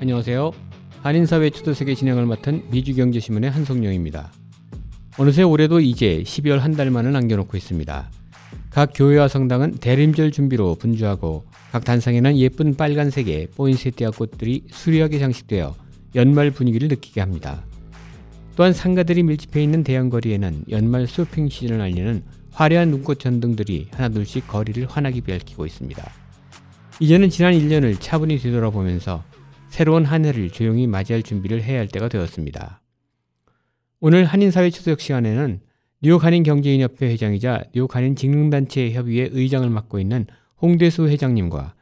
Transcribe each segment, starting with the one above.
안녕하세요. 한인사회 초도세계 진행을 맡은 미주경제신문의 한성용입니다. 어느새 올해도 이제 12월 한 달만을 남겨놓고 있습니다. 각 교회와 성당은 대림절 준비로 분주하고 각 단상에는 예쁜 빨간색의 포인세티아 꽃들이 수려하게 장식되어 연말 분위기를 느끼게 합니다. 또한 상가들이 밀집해 있는 대형거리에는 연말 쇼핑 시즌을 알리는 화려한 눈꽃 전등들이 하나둘씩 거리를 환하게 밝히고 있습니다. 이제는 지난 1년을 차분히 뒤돌아보면서 새로운 한 해를 조용히 맞이할 준비를 해야 할 때가 되었습니다. 오늘 한인사회 초대역 시간에는 뉴욕 한인경제인협회 회장이자 뉴욕 한인 직능단체 협의회 의장을 맡고 있는 홍대수 회장님과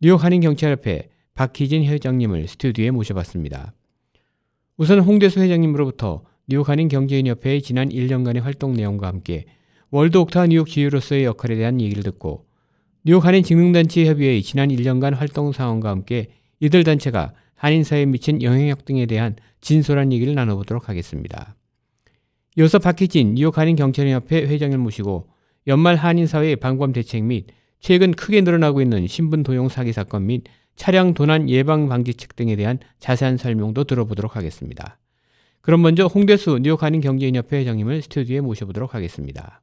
뉴욕 한인경찰협회 박희진 회장님을 스튜디오에 모셔봤습니다. 우선 홍대수 회장님으로부터 뉴욕 한인경제인협회의 지난 1년간의 활동 내용과 함께 월드 옥타 뉴욕 지유로서의 역할에 대한 얘기를 듣고 뉴욕 한인 직능단체 협의회의 지난 1년간 활동 상황과 함께 이들 단체가 한인사회에 미친 영향력 등에 대한 진솔한 얘기를 나눠보도록 하겠습니다. 이어서 박희진 뉴욕 한인경찰협회 회장을 모시고 연말 한인사회의 방범 대책 및 최근 크게 늘어나고 있는 신분 도용 사기 사건 및 차량 도난 예방 방지책 등에 대한 자세한 설명도 들어보도록 하겠습니다. 그럼 먼저 홍대수 뉴욕 한인경제인협회 회장님을 스튜디오에 모셔보도록 하겠습니다.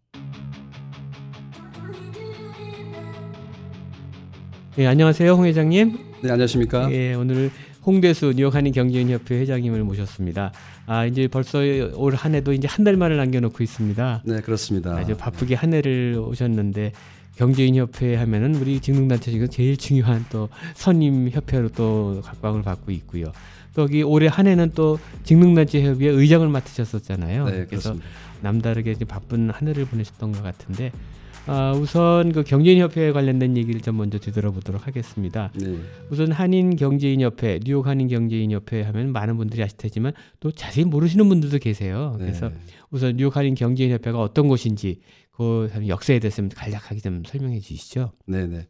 네, 안녕하세요, 홍 회장님. 네, 안녕하십니까? 예, 오늘 홍대수 뉴욕 한인 경제인 협회 회장님을 모셨습니다. 아, 이제 벌써 올 한 해도 이제 한 달만을 남겨 놓고 있습니다. 네, 그렇습니다. 아주 바쁘게 한 해를 오셨는데 경제인 협회 하면은 우리 직능단체 중에서 제일 중요한 또 선임 협회로 또 각광을 받고 있고요. 또 올해 한 해는 또 직능단체 협의회 의장을 맡으셨었잖아요. 네, 그래서 그렇습니다. 남다르게 이제 바쁜 한 해를 보내셨던 것 같은데 아, 우선 그 경제인협회에 관련된 얘기를 좀 먼저 뒤돌아보도록 하겠습니다. 네, 우선 한인 경제인협회, 뉴욕 한인 경제인협회 하면 많은 분들이 아실 테지만 또 자세히 모르시는 분들도 계세요. 그래서 네. 우선 뉴욕 한인 경제인협회가 어떤 곳인지 그 역사에 대해서 좀 간략하게 좀 설명해 주시죠. 네, 네.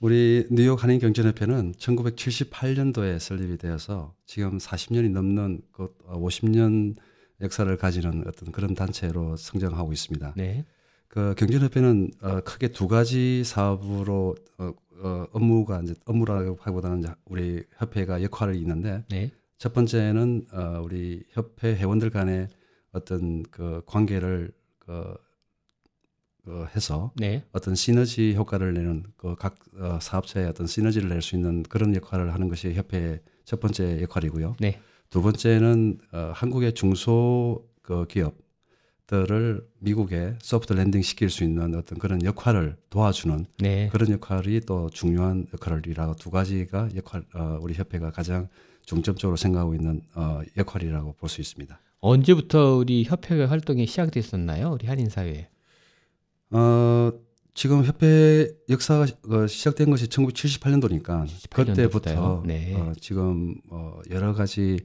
우리 뉴욕 한인 경제협회는 1978년도에 설립이 되어서 지금 40년이 넘는 그 50년 역사를 가지는 어떤 그런 단체로 성장하고 있습니다. 네. 그 경제협회는 어, 크게 두 가지 사업으로 어, 어, 업무가 이제 업무라고 하기보다는 우리 협회가 역할이 있는데 네. 첫 번째는 어, 우리 협회 회원들 간의 어떤 그 관계를 그, 그 해서 네. 어떤 시너지 효과를 내는 그각 어, 사업체의 어떤 시너지를 낼 수 있는 그런 역할을 하는 것이 협회의 첫 번째 역할이고요. 네. 두 번째는 어, 한국의 중소 그 기업 들을 미국에 soft landing 시킬 수 있는 어떤 그런 역할을 도와주는 네. 그런 역할이 또 중요한 역할이라고 두 가지가 역할 어, 우리 협회가 가장 중점적으로 생각하고 있는 어, 역할이라고 볼 수 있습니다. 언제부터 우리 협회가 활동이 시작됐었나요? 우리 한인 사회에. 어, 지금 협회 역사가 어, 시작된 것이 1978년도니까 78년도부터요? 그때부터 네. 어, 지금 어, 여러 가지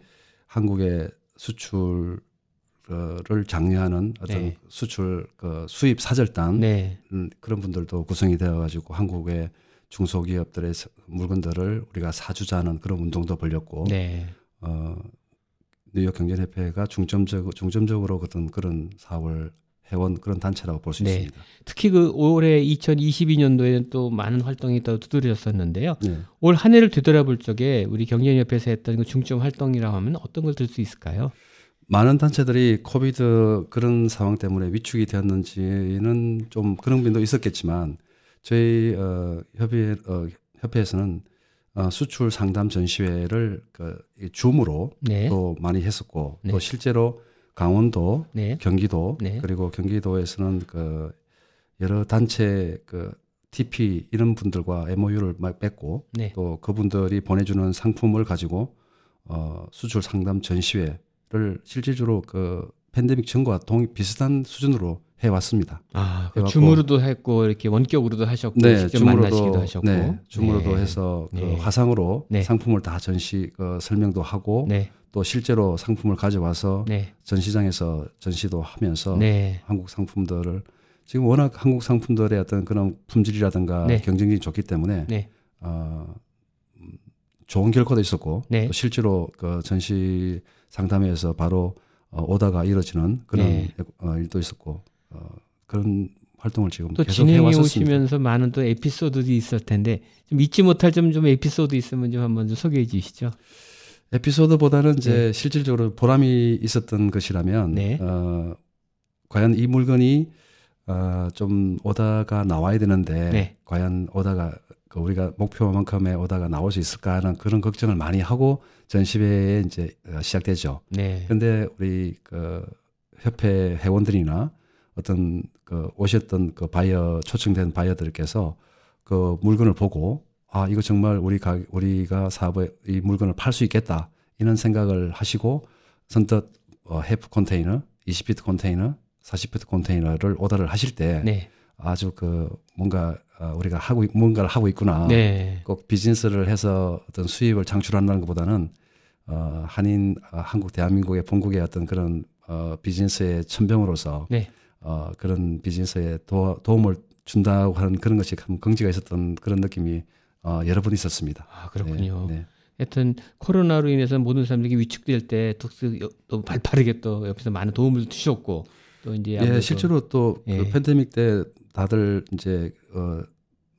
한국의 수출 을 장려하는 어떤 네. 수출 그 수입 사절단 네. 음, 그런 분들도 구성이 되어 가지고 한국의 중소기업들의 서- 물건들을 우리가 사주자는 그런 운동도 벌렸고 네. 어, 뉴욕 경제협회가 중점적 중점적으로 어떤 그런 사업을 해온 그런 단체라고 볼수 네. 있습니다. 특히 그 올해 2022년도에는 또 많은 활동이 또 두드려졌었는데요. 네. 올한 해를 되돌아볼 적에 우리 경제인협회에서 했던 그 중점 활동이라고 하면 어떤 걸 들 수 있을까요? 많은 단체들이 코비드 그런 상황 때문에 위축이 되었는지는 좀 그런 면도 있었겠지만 저희 어, 협의 어, 협회에서는 어, 수출 상담 전시회를 그이 줌으로 네. 또 많이 했었고 네. 또 실제로 강원도, 네. 경기도 네. 그리고 경기도에서는 그 여러 단체 그 TP 이런 분들과 MOU를 막 맺고 네. 또 그분들이 보내주는 상품을 가지고 어, 수출 상담 전시회 를 실질적으로 그 팬데믹 전과 동 비슷한 수준으로 해왔습니다. 아, 그 줌으로도 했고 이렇게 원격으로도 하셨고 직접 만나시기도 하셨고. 네, 줌으로도 네. 해서 그 네. 화상으로 네. 상품을 다 전시 그 설명도 하고 네. 또 실제로 상품을 가져와서 네. 전시장에서 전시도 하면서 네. 한국 상품들을 지금 워낙 한국 상품들의 어떤 그런 품질이라든가 네. 경쟁력이 좋기 때문에 네. 어, 음, 좋은 결과도 있었고 네. 또 실제로 그 전시 상담회에서 바로 어, 오다가 이루어지는 그런 네. 어, 일도 있었고 어, 그런 활동을 지금 또 계속 진행해. 오시면서 많은 또 에피소드도 있을 텐데 좀 잊지 못할 좀, 좀 에피소드 있으면 좀 한번 좀 소개해 주시죠. 에피소드보다는 이제 실질적으로 보람이 있었던 것이라면 네. 어, 과연 이 물건이 어, 좀 오다가 나와야 되는데 네. 과연 오다가 그 우리가 목표만큼의 오다가 나올 수 있을까 하는 그런 걱정을 많이 하고 전시회에 이제 어, 시작되죠. 네. 근데 우리 그 협회 회원들이나 어떤 그 오셨던 그 바이어 초청된 바이어들께서 그 물건을 보고 아 이거 정말 우리 가 우리가 사업에 이 물건을 팔 수 있겠다 이런 생각을 하시고 선뜻 어, 해프 컨테이너, 20피트 컨테이너, 40피트 컨테이너를 오더를 하실 때 네. 아주 그 뭔가 어, 우리가 하고 있- 뭔가를 하고 있구나. 네. 꼭 비즈니스를 해서 어떤 수입을 창출한다는 것보다는 어, 한인 어, 한국 대한민국의 본국의 어떤 그런 어, 비즈니스의 천병으로서 네. 어, 그런 비즈니스에 도, 도움을 준다고 하는 그런 것이 참 긍지가 있었던 그런 느낌이 어, 여러 번 있었습니다. 아, 그렇군요. 네, 네. 하여튼 코로나로 인해서 모든 사람들이 위축될 때 뚝스 또 발빠르게 또 옆에서 많은 도움을 주셨고 또 이제 예, 실제로 또그 예. 팬데믹 때 다들 이제 어,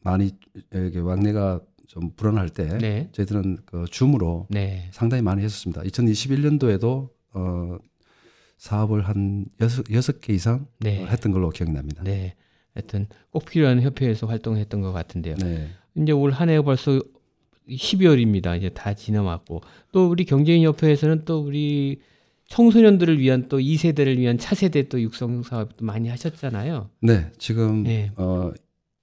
많이 이렇게 왕래가 좀 불안할 때 네. 저희들은 그 줌으로 네. 상당히 많이 했었습니다. 2021년도에도 어, 사업을 한 여섯, 여섯 개 이상 네. 어, 했던 걸로 기억납니다. 네. 하여튼 꼭 필요한 협회에서 활동했던 것 같은데요. 네. 이제 올 한 해가 벌써 12월입니다. 이제 다 지나왔고 또 우리 경제인 협회에서는 또 우리 청소년들을 위한 또 2세대를 위한 차세대 또 육성 사업도 많이 하셨잖아요. 네, 지금 네. 어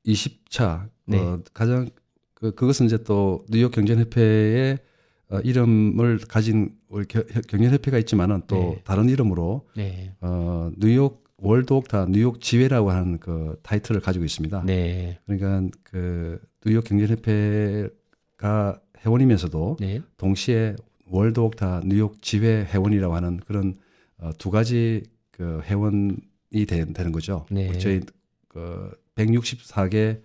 20차 네. 어, 가장 그, 그것은 이제 또 뉴욕 경제협회의 어, 이름을 가진 우리 겨- 경제협회가 있지만은 또 네. 다른 이름으로 네. 어, 뉴욕 월드 옥타 뉴욕 지회라고 하는 그 타이틀을 가지고 있습니다. 네. 그러니까 그 뉴욕 경제협회가 회원이면서도 네. 동시에 World OKTA 뉴욕 지회 회원이라고 하는 그런 어, 두 가지 그 회원이 되, 는 거죠. 네. 저희 그 164개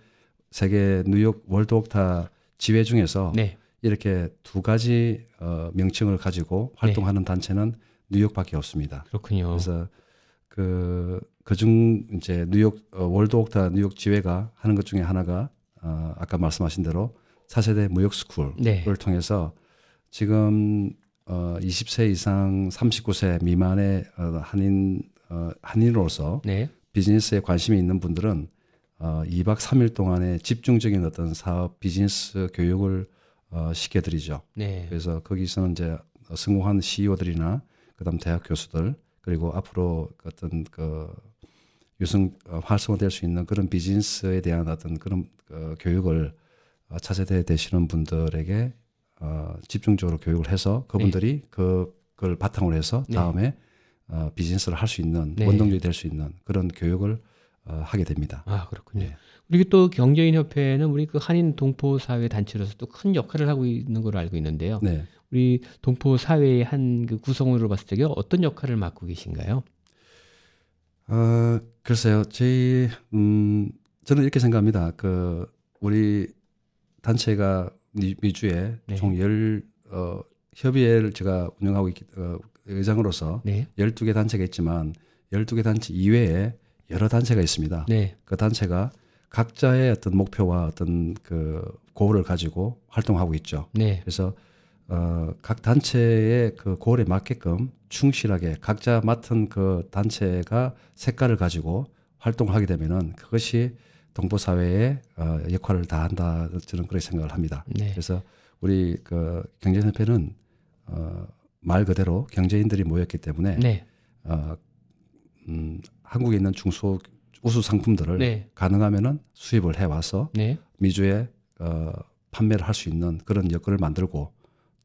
세계 뉴욕 World OKTA 지회 중에서 네. 이렇게 두 가지 어, 명칭을 가지고 활동하는 단체는 뉴욕밖에 없습니다. 그렇군요. 그래서 그 그중 이제 뉴욕 어, World OKTA 뉴욕 지회가 하는 것 중에 하나가 어, 아까 말씀하신 대로 차세대 무역 스쿨을 네. 통해서 지금 어, 20세 이상 39세 미만의 어, 한인 어, 한인으로서 네. 비즈니스에 관심이 있는 분들은 어, 2박 3일 동안의 집중적인 어떤 사업 비즈니스 교육을 어, 시켜 드리죠. 네. 그래서 거기서는 이제 성공한 CEO들이나 그다음 대학 교수들 그리고 앞으로 어떤 그 유승 어, 활성화될 수 있는 그런 비즈니스에 대한 어떤 그런 어, 교육을 어, 차세대 되시는 분들에게 어, 집중적으로 교육을 해서 그분들이 그 그걸 바탕으로 해서 네. 다음에 어, 비즈니스를 할 수 있는 네. 원동력이 될 수 있는 그런 교육을 어, 하게 됩니다. 아, 그렇군요. 네. 그리고 또 경제인 협회는 우리 그 한인 동포 사회 단체로서 또 큰 역할을 하고 있는 걸로 알고 있는데요. 네. 우리 동포 사회의 한 그 구성으로 봤을 때 어떤 역할을 맡고 계신가요? 어, 글쎄요. 저희 음 저는 이렇게 생각합니다. 그 우리 단체가 미- 미주에 네. 총열 어, 협의회를 제가 운영하고 있기 어, 의장으로서 네. 12개 단체가 있지만 12개 단체 이외에 여러 단체가 있습니다. 네. 그 단체가 각자의 어떤 목표와 어떤 그 고를 가지고 활동하고 있죠. 네. 그래서 어, 각 단체의 그 고을에 맞게끔 충실하게 각자 맡은 그 단체가 색깔을 가지고 활동을 하게 되면은 그것이 동포 사회의 어, 역할을 다 한다 저는 그렇게 생각을 합니다. 네. 그래서 우리 그 경제협회는 어, 말 그대로 경제인들이 모였기 때문에 네. 어, 음, 한국에 있는 중소 우수 상품들을 네. 가능하면은 수입을 해 와서 네. 미주에 어, 판매를 할 수 있는 그런 여건을 만들고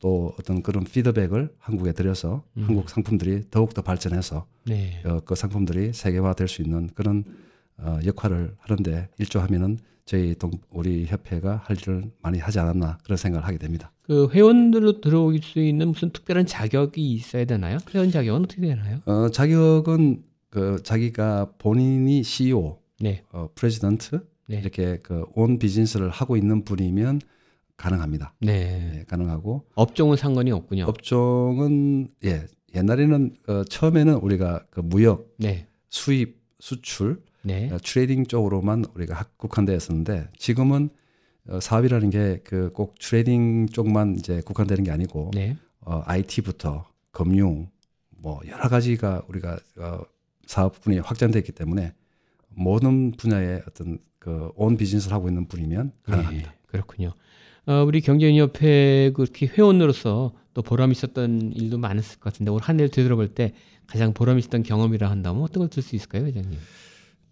또 어떤 그런 피드백을 한국에 들여서 음. 한국 상품들이 더욱 더 발전해서 네. 어, 그 상품들이 세계화 될 수 있는 그런 어, 역할을 하는데 일조하면은 저희 동, 우리 협회가 할 일을 많이 하지 않았나 그런 생각을 하게 됩니다. 그 회원들로 들어올 수 있는 무슨 특별한 자격이 있어야 되나요? 회원 자격은 어떻게 되나요? 어, 자격은 그 자기가 본인이 CEO, 네. 어, president 네. 이렇게 그 own business를 하고 있는 분이면 가능합니다. 네. 예, 가능하고 업종은 상관이 없군요. 업종은 예 옛날에는 어, 처음에는 우리가 그 무역, 네. 수입, 수출, 네. 어, trading 쪽으로만 우리가 학- 국한되었었는데 지금은 어, 사업이라는 게 그 꼭 trading 쪽만 이제 국한되는 게 아니고 네. 어, IT부터 금융 뭐 여러 가지가 우리가 어, 사업군이 확장됐기 때문에 모든 분야의 어떤 그 own business를 하고 있는 분이면 가능합니다. 네, 그렇군요. 어, 우리 경제인협회 그렇게 회원으로서 또 보람 있었던 일도 많았을 것 같은데 올 한 해를 되돌아볼 때 가장 보람 있었던 경험이라 한다면 어떤 걸 들 수 있을까요, 회장님?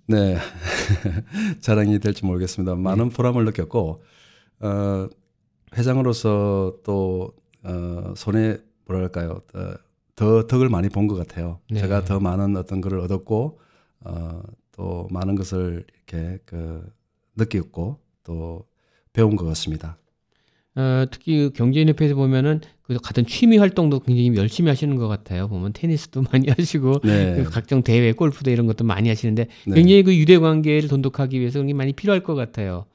네. 자랑이 될지 모르겠습니다. 많은 보람을 느꼈고, 어, 회장으로서 또, 어, 손에, 뭐랄까요, 어, 더 덕을 많이 본 것 같아요. 네. 제가 더 많은 어떤 것을 얻었고, 어, 또 많은 것을 이렇게 그, 느꼈고, 또 배운 것 같습니다. 어, 특히 그 경제인협회에서 보면은 그 같은 취미 활동도 굉장히 열심히 하시는 것 같아요. 보면 테니스도 많이 하시고 네. 그 각종 대회, 골프도 이런 것도 많이 하시는데 네. 굉장히 그 유대 관계를 돈독하기 위해서 굉장히 많이 필요할 것 같아요.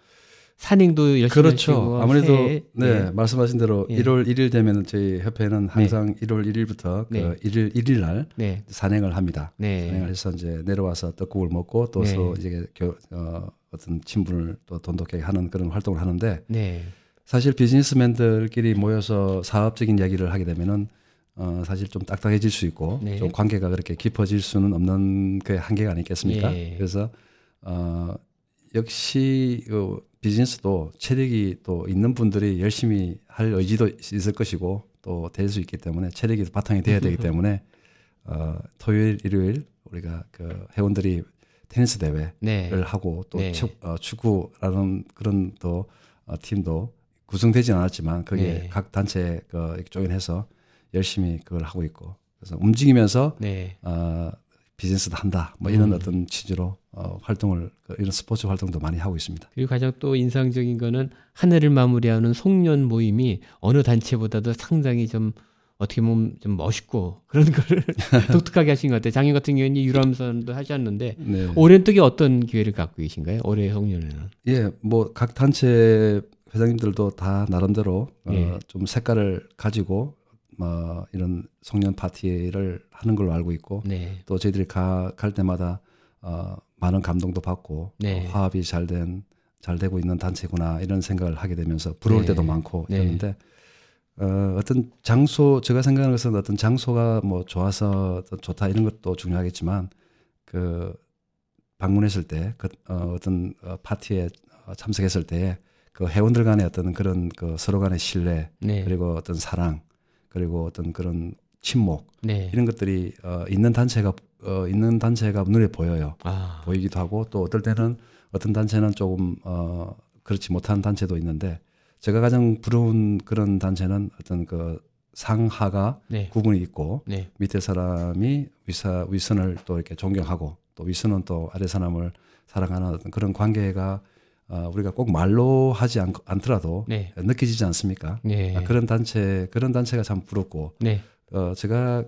산행도 열심히 그렇죠. 하시고 아무래도 네, 예. 말씀하신 대로 예. 1월 1일 되면 저희 협회는 항상 1월 1일부터 네. 그 1일 1일 날 네, 산행을 합니다. 네, 산행을 해서 이제 내려와서 떡국을 먹고 또 네. 서 이제 교, 어, 어떤 친분을 또 돈독하게 하는 그런 활동을 하는데 네, 사실 비즈니스맨들끼리 모여서 사업적인 이야기를 하게 되면은 어, 사실 좀 딱딱해질 수 있고 네. 좀 관계가 그렇게 깊어질 수는 없는 그 한계가 아니겠습니까? 예. 그래서 어, 역시 그 비즈니스도 체력이 또 있는 분들이 열심히 할 의지도 있을 것이고 또 될 수 있기 때문에 체력이 바탕이 돼야 되기 때문에 어, 토요일 일요일 우리가 그 회원들이 테니스 대회를 네, 하고 또 네. 축- 어, 축구라는 그런 또 어, 팀도 구성되진 않았지만 거기에 네. 각 단체 그 조인해서 열심히 그걸 하고 있고 그래서 움직이면서 네, 어, 비즈니스도 한다 뭐 이런 음. 어떤 취지로 어, 활동을 그 이런 스포츠 활동도 많이 하고 있습니다. 그리고 가장 또 인상적인 거는 한 해를 마무리하는 송년 모임이 어느 단체보다도 상당히 좀 어떻게 보면 좀 멋있고 그런 거를 독특하게 하신 것 같아요. 작년 같은 경우는 유람선도 하셨는데 네. 올해는 또 어떤 기회를 갖고 계신가요? 올해 송년회는? 예, 뭐 각 단체 회장님들도 다 나름대로 어, 예. 좀 색깔을 가지고 뭐 이런 송년 파티를 하는 걸로 알고 있고 네, 또 저희들이 가, 갈 때마다 어, 많은 감동도 받고 네. 어, 화합이 잘된 잘 되고 있는 단체구나 이런 생각을 하게 되면서 부러울 네. 때도 많고 네. 이러는데 어, 어떤 장소 제가 생각하는 것은 어떤 장소가 뭐 좋아서 더 좋다 이런 것도 중요하겠지만 그 방문했을 때 그, 어, 어떤 어, 파티에 어, 참석했을 때 그 회원들 간의 어떤 그런 그 서로 간의 신뢰 네, 그리고 어떤 사랑 그리고 어떤 그런 친목 네. 이런 것들이 어, 있는 단체가 어, 있는 단체가 눈에 보여요. 아, 보이기도 하고 또 어떨 때는 어떤 단체는 조금 어, 그렇지 못한 단체도 있는데 제가 가장 부러운 그런 단체는 어떤 그 상하가 네, 구분이 있고 네, 밑에 사람이 위사 위선을 또 이렇게 존경하고 또 위선은 또 아래 사람을 사랑하는 어떤 그런 관계가 어, 우리가 꼭 말로 하지 않, 않더라도 네, 느껴지지 않습니까? 네, 아, 그런 단체 그런 단체가 참 부럽고 네, 어, 제가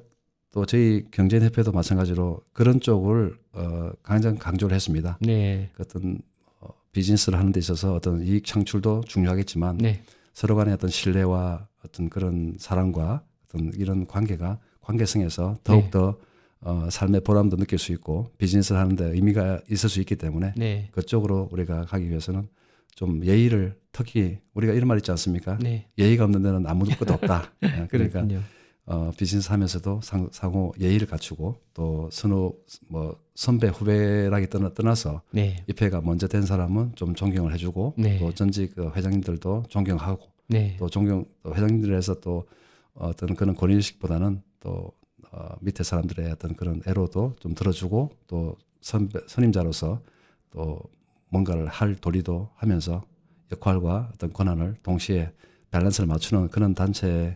또 저희 경제협회도 마찬가지로 그런 쪽을 어, 강장 강조를 했습니다. 네, 그 어떤 어, 비즈니스를 하는 데 있어서 어떤 이익 창출도 중요하겠지만 네, 서로 간의 어떤 신뢰와 어떤 그런 사랑과 어떤 이런 관계가 관계성에서 더욱 네. 더 어, 삶의 보람도 느낄 수 있고 비즈니스를 하는데 의미가 있을 수 있기 때문에 네, 그쪽으로 우리가 가기 위해서는 좀 예의를 특히 우리가 이런 말 있지 않습니까? 네, 예의가 없는 데는 아무것도 없다. 예, 그러니까 그렇군요. 어, 비즈니스 하면서도 상, 상호 예의를 갖추고 또 선후 뭐 선배 후배라기 떠나, 떠나서 네, 입회가 먼저 된 사람은 좀 존경을 해주고 네. 또 전직 그 회장님들도 존경하고 네, 또 존경 또 회장님들에서 또 어떤 그런 권위의식보다는 또 어, 밑에 사람들의 어떤 그런 애로도 좀 들어주고 또 선배, 선임자로서 또 뭔가를 할 도리도 하면서 역할과 어떤 권한을 동시에 밸런스를 맞추는 그런 단체가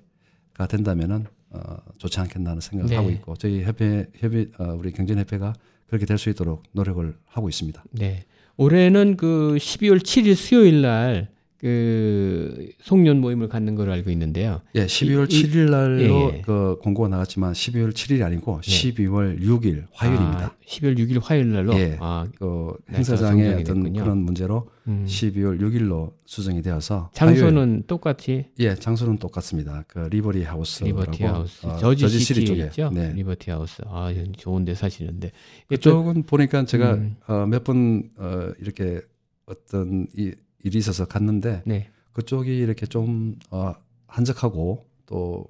가 된다면은 어, 좋지 않겠나 하는 생각을 네. 하고 있고 저희 협회 협의 어, 우리 경제협회가 그렇게 될 수 있도록 노력을 하고 있습니다. 네. 올해는 그 12월 7일 수요일 날 그 송년 모임을 갖는 걸로 알고 있는데요. 예, 12월 이- 7일 날로 예. 그 공고가 나갔지만 12월 7일이 아니고 네. 12월 6일 화요일입니다. 아, 12월 6일 화요일 날로. 예. 아, 그 날짜가 행사장의 어떤 됐군요. 그런 문제로 음. 12월 6일로 수정이 되어서 장소는 화요일, 똑같이 예 장소는 똑같습니다. 그 Liberty House라고 Liberty House, 어, Jersey, City City에 쪽에 있죠. 네. Liberty House. 아, 좋은데 사시는데. 그쪽은 보니까 제가 음. 어, 몇번 어, 이렇게 어떤 이, 일이 있어서 갔는데 네. 그쪽이 이렇게 좀 어, 한적하고 또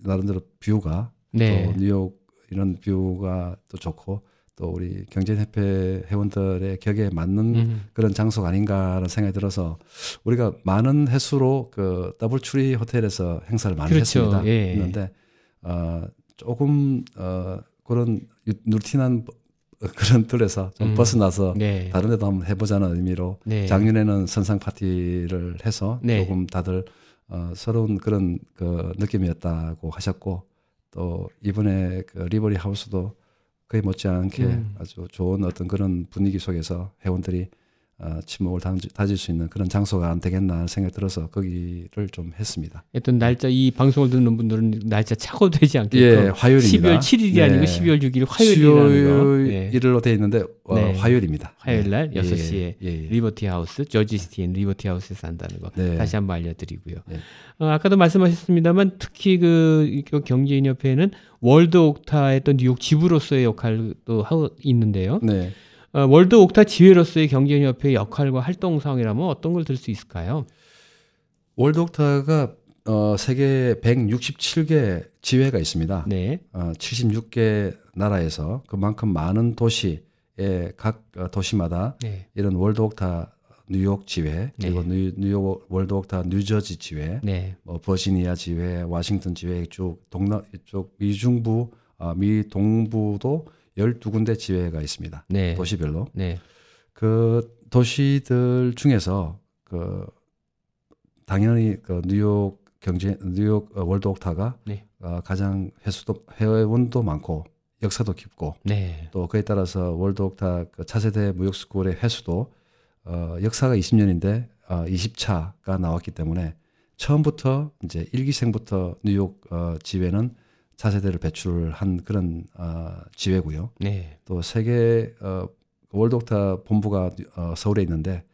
나름대로 view가 네. 또 뉴욕 이런 view가 또 좋고 또 우리 경제협회 회원들의 격에 맞는 음. 그런 장소가 아닌가라는 생각이 들어서 우리가 많은 횟수로 그 DoubleTree 호텔에서 행사를 많이 그렇죠. 했습니다. 예. 했는데 어 조금 어 그런 유- routine한 그런 틀에서 좀 음. 벗어나서 네. 다른 데도 한번 해보자는 의미로 네. 작년에는 선상 파티를 해서 네. 조금 다들 어, 새로운 그런 그 느낌이었다고 하셨고 또 이번에 그 Liberty House도 거의 못지않게 음. 아주 좋은 어떤 그런 분위기 속에서 회원들이 어, 친목을 다질 수 있는 그런 장소가 안 되겠나 생각이 들어서 거기를 정했습니다. 어떤 날짜 이 방송을 듣는 분들은 날짜 착오되지 않게끔 예, 화요일입니다. 12월 7일이 네. 아니고 12월 6일 화요일이라는 거. 예. 돼 있는데 어, 네. 화요일입니다. 화요일 날 예, 6시에 예, 예. Liberty House, Jersey City에 Liberty House에서 한다는 거 네. 다시 한번 알려드리고요. 네. 어, 아까도 말씀하셨습니다만 특히 그, 이 경제인 협회는 World OKTA의 또 뉴욕 지부로서의 역할도 하고 있는데요. 네. 어, World OKTA 지회로서의 경제인협회의 역할과 활동 사항이라면 어떤 걸 들 수 있을까요? World OKTA가 어, 세계 167개 지회가 있습니다. 네, 어, 76개 나라에서 그만큼 많은 도시의 각 어, 도시마다 네, 이런 World OKTA 뉴욕 지회 그리고 네. 뉴, 뉴욕 World OKTA 뉴저지 지회, 네, 뭐 버지니아 지회, 워싱턴 지회 쭉 동남 이쪽 미중부, 아, 미 동부도 12군데 지회가 있습니다. 네, 도시별로 네, 그 도시들 중에서 그 당연히 그 뉴욕 경제 뉴욕 어, World OKTA가 네. 어, 가장 회수도 회원도 많고 역사도 깊고 네, 또 그에 따라서 World OKTA 그 차세대 무역 school의 회수도 어, 역사가 20년인데 어, 20차가 나왔기 때문에 처음부터 이제 일기생부터 뉴욕 어, 지회는 차세대를 배출한 그런 어, 지회고요. 네, 또 세계 어, 월드 옥타 본부가 어, 서울에 있는데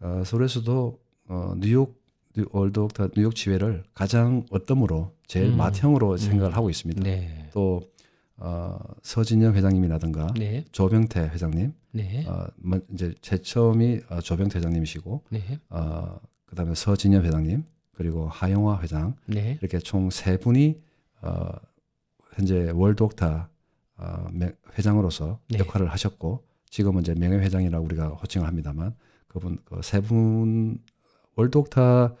어, 서울에서도 어, 뉴욕 뉴- 월드 옥타 뉴욕 지회를 가장 으뜸으로 제일 음. 맏형으로 생각을 하고 있습니다. 네, 또 어, 서진영 회장님이라든가 네, 조병태 회장님, 네, 어, 뭐 이제 제 처음이 어, 조병태 회장님이시고 네, 어, 그다음에 서진영 회장님 그리고 하영화 회장 네, 이렇게 총 세 분이 어, 현재 월드 옥타 어, 매- 회장으로서 네. 역할을 하셨고 지금은 이제 명예 회장이라고 우리가 호칭을 합니다만 그분 그 세분 월드 옥타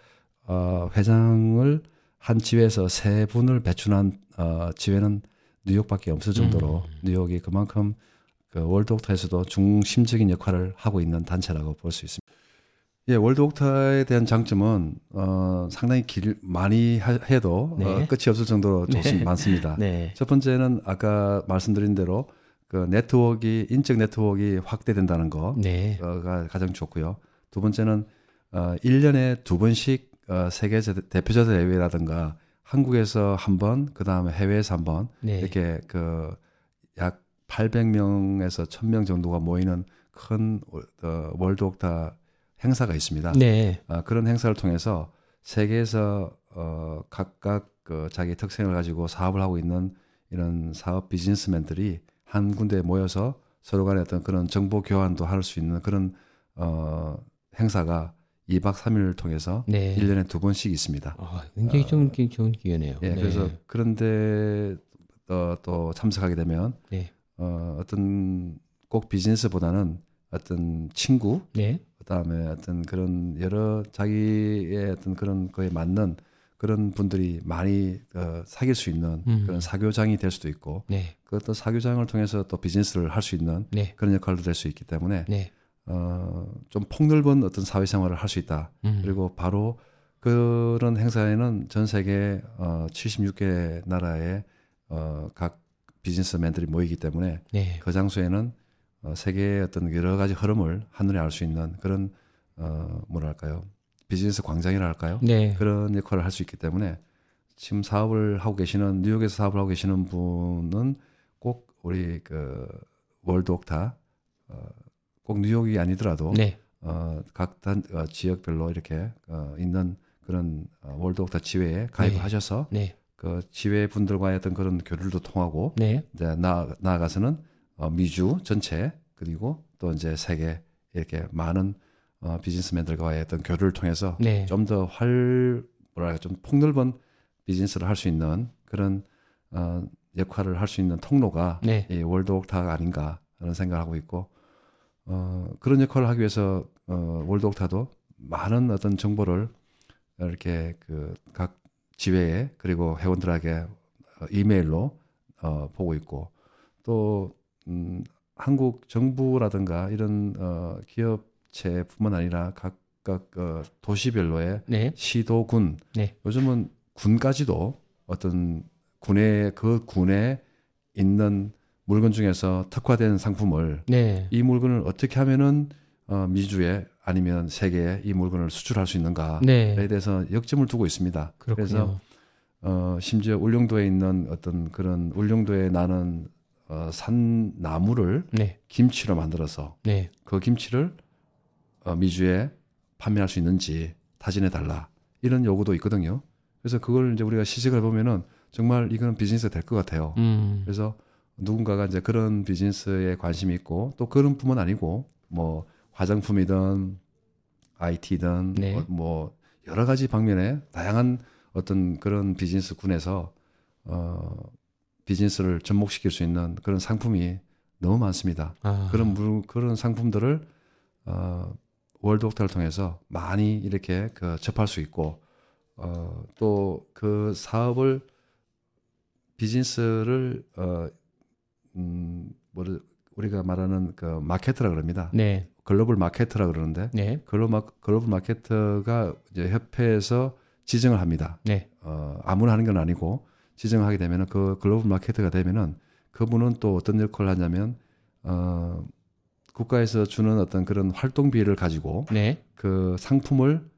어, 회장을 한 지회에서 세 분을 배출한 어, 지회는 뉴욕밖에 없을 정도로 음. 뉴욕이 그만큼 그 월드 옥타에서도 중심적인 역할을 하고 있는 단체라고 볼 수 있습니다. 예, 월드 옥타에 대한 장점은 어, 상당히 길 많이 하- 해도 네. 어, 끝이 없을 정도로 네. 좋습 많습니다. 네, 첫 번째는 아까 말씀드린 대로 그 네트워크 인적 네트워크가 확대된다는 거가 네, 가장 좋고요. 두 번째는 어, 1년에 두 번씩 어, 세계 제- 대표자 대회라든가 한국에서 한 번, 그 다음에 해외에서 한 번, 네, 이렇게 그 약 800명에서 1000명 정도가 모이는 큰 어, 월드 옥타 행사가 있습니다. 네, 아, 그런 행사를 통해서 세계에서 어, 각각 그 자기 특성을 가지고 사업을 하고 있는 이런 사업 비즈니스맨들이 한 군데에 모여서 서로 간에 어떤 그런 정보 교환도 할 수 있는 그런 어, 행사가 2박 3일을 통해서 네. 1년에 두 번씩 있습니다. 아, 굉장히 좀 기- 좋은 기회네요. 예, 네. 그래서 그런데 어, 또 참석하게 되면 네. 어, 어떤 꼭 비즈니스보다는 어떤 친구 네, 그다음에 어떤 그런 여러 자기의 어떤 그런 거에 맞는 그런 분들이 많이 어, 사귈 수 있는 음. 그런 사교장이 될 수도 있고 네, 그것도 사교장을 통해서 또 비즈니스를 할 수 있는 네, 그런 역할도 될 수 있기 때문에 네, 어, 좀 폭넓은 어떤 사회생활을 할 수 있다. 음. 그리고 바로 그런 행사에는 전 세계 어, 76개 나라의 어, 각 비즈니스맨들이 모이기 때문에 네. 그 장소에는 어, 세계의 어떤 여러 가지 흐름을 한눈에 알 수 있는 그런 어, 뭐랄까요 비즈니스 광장이라 할까요? 네. 그런 역할을 할 수 있기 때문에 지금 사업을 하고 계시는 뉴욕에서 사업을 하고 계시는 분은 꼭 우리 그 월드 옥타 어, 꼭 뉴욕이 아니더라도 네. 어, 각 단, 어, 지역별로 이렇게 어, 있는 그런 어, 월드 옥타 지회에 가입을 네. 하셔서 네. 그 지회 분들과의 어떤 그런 교류도 통하고 네. 이제 나, 나아가서는 어, 미주 전체 그리고 또 이제 세계 이렇게 많은 어, 비즈니스맨들과의 어떤 교류를 통해서 네. 좀더 활 뭐랄까 좀 폭넓은 비즈니스를 할 수 있는 그런 어, 역할을 할 수 있는 통로가 네. 이 월드 옥타가 아닌가 하는 생각을 하고 있고 어, 그런 역할을 하기 위해서 어, 월드 옥타도 많은 어떤 정보를 이렇게 그 각 지회에 그리고 회원들에게 어, 이메일로 어, 보고 있고 또 음, 한국 정부라든가 이런 어, 기업체뿐만 아니라 각각 어, 도시별로의 네. 시도군 네. 요즘은 군까지도 어떤 군에 그 군에 있는 물건 중에서 특화된 상품을 네. 이 물건을 어떻게 하면은 어, 미주에 아니면 세계에 이 물건을 수출할 수 있는가에 네. 대해서 역점을 두고 있습니다. 그렇군요. 그래서 어, 심지어 울릉도에 있는 어떤 그런 울릉도에 나는 어, 산 나무를 네. 김치로 만들어서 네. 그 김치를 어, 미주에 판매할 수 있는지 타진해 달라 이런 요구도 있거든요. 그래서 그걸 이제 우리가 시식을 보면은 정말 이거는 비즈니스가 될것 같아요. 음. 그래서 누군가가 이제 그런 비즈니스에 관심이 있고 또 그런 뿐만 아니고 뭐 화장품이든 IT든 네. 어, 뭐 여러 가지 방면에 다양한 어떤 그런 비즈니스 군에서 어 비즈니스를 접목시킬 수 있는 그런 상품이 너무 많습니다. 아. 그런 물 그런 상품들을 어 월드 옥타를 통해서 많이 이렇게 그 접할 수 있고 어 또 그 사업을 비즈니스를 어 음 뭐를 우리가 말하는 그 마케터라 그럽니다. 네. 글로벌 마케터라 그러는데 네. 글로벌 글로벌 마케터가 이제 협회에서 지정을 합니다. 네. 어, 아무나 하는 건 아니고 지정하게 되면은 그 글로벌 마케터가 되면은 그분은 또 어떤 역할을 하냐면 어, 국가에서 주는 어떤 그런 활동비를 가지고 네. 그 상품을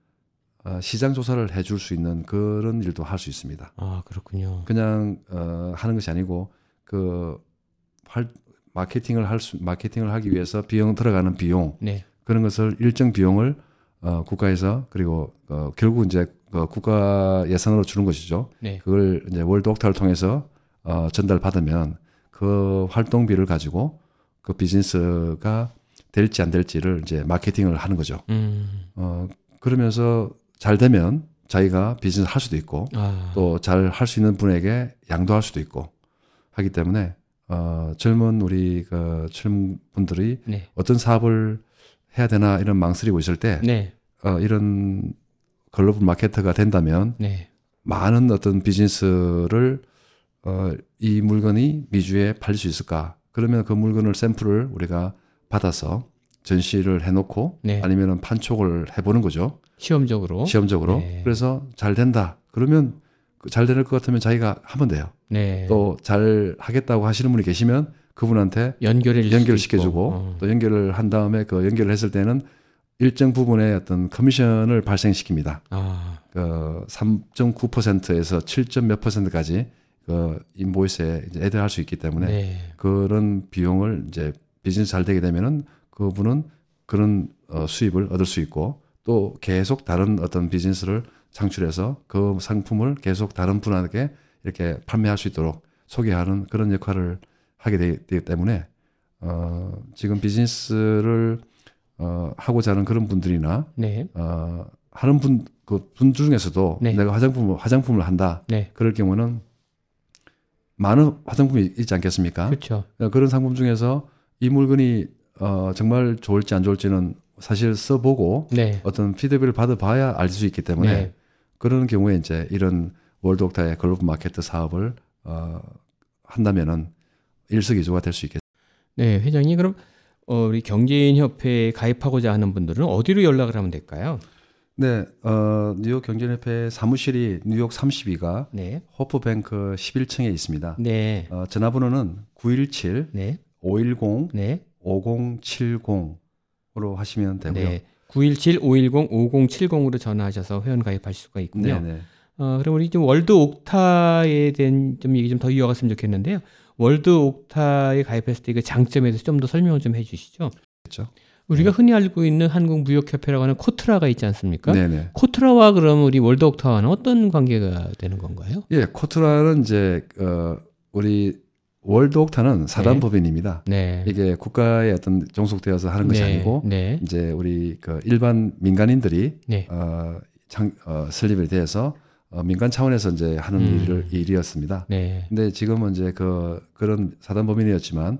어, 시장 조사를 해줄 수 있는 그런 일도 할 수 있습니다. 아, 그렇군요. 그냥 어, 하는 것이 아니고 그 활, 마케팅을 할 수, 마케팅을 하기 위해서 비용 들어가는 비용 네. 그런 것을 일정 비용을 어, 국가에서 그리고 어, 결국 이제 그 국가 예산으로 주는 것이죠. 네. 그걸 이제 월드 옥타를 통해서 어, 전달 받으면 그 활동비를 가지고 그 비즈니스가 될지 안 될지를 이제 마케팅을 하는 거죠. 음. 어, 그러면서 잘 되면 자기가 비즈니스 할 수도 있고 아. 또잘 할 수 있는 분에게 양도할 수도 있고 하기 때문에 어, 젊은 우리 그 젊은 분들이 네. 어떤 사업을 해야 되나 이런 망설이고 있을 때 네. 어, 이런 글로벌 마케터가 된다면 네. 많은 어떤 비즈니스를 어, 이 물건이 미주에 팔릴 수 있을까? 그러면 그 물건을 샘플을 우리가 받아서 전시를 해놓고 네. 아니면은 판촉을 해보는 거죠. 시험적으로. 시험적으로. 네. 그래서 잘 된다. 그러면 그잘 될 것 같으면 자기가 하면 돼요. 네. 또잘 하겠다고 하시는 분이 계시면 그분한테 연결을 연결을 시켜주고 어. 또 연결을 한 다음에 그 연결을 했을 때는 일정 부분의 어떤 커미션을 발생시킵니다. 아. 그 3.9%에서 7. 몇 퍼센트까지 그 인보이스에 이제 애들 할수 있기 때문에 네. 그런 비용을 이제 비즈니스 잘 되게 되면은 그분은 그런 어, 수입을 얻을 수 있고 또 계속 다른 어떤 비즈니스를 창출해서 그 상품을 계속 다른 분에게 이렇게 판매할 수 있도록 소개하는 그런 역할을 하게 되- 되기 때문에 어, 지금 비즈니스를 어, 하고자 하는 그런 분들이나 네. 어, 하는 분, 그분 중에서도 네. 내가 화장품을, 화장품을 한다. 네. 그럴 경우는 많은 화장품이 있지 않겠습니까? 그렇죠. 어, 그런 상품 중에서 이 물건이 어, 정말 좋을지 안 좋을지는 사실 써보고 네. 어떤 피드백을 받아봐야 알 수 있기 때문에 네. 그런 경우에 이제 이런 월드 옥타의 글로벌 마케터 사업을 어, 한다면은 일석이조가 될 수 있겠죠. 네, 회장님 그럼 어, 우리 경제인 협회에 가입하고자 하는 분들은 어디로 연락을 하면 될까요? 네, 어, 뉴욕 경제협회 사무실이 뉴욕 32가 네. 호프뱅크 11층에 있습니다. 네. 어, 전화번호는 917 네. 510 네. 5070으로 하시면 되고요. 네. 917-510-5070으로 전화하셔서 회원 가입하실 수가 있군요. 네, 네. 어, 그럼 우리 좀 월드 옥타에 대한 좀 얘기 좀 더 이어갔으면 좋겠는데요. 월드 옥타에 가입했을 때 그 장점에 대해서 좀 더 설명을 좀 해주시죠. 그렇죠. 우리가 흔히 알고 있는 한국 무역협회라고 하는 코트라가 있지 않습니까? 네, 네. 코트라와 그럼 우리 월드 옥타와는 어떤 관계가 되는 건가요? 예, 코트라는 이제 어, 우리 월드 옥타는 사단법인입니다. 네. 이게 국가에 어떤 종속되어서 하는 것이 네. 아니고 네. 이제 우리 그 일반 민간인들이 네. 어, 장, 어, 설립에 대해서 어, 민간 차원에서 이제 하는 음. 일을 일이었습니다. 네. 근데 지금은 이제 그 그런 사단법인이었지만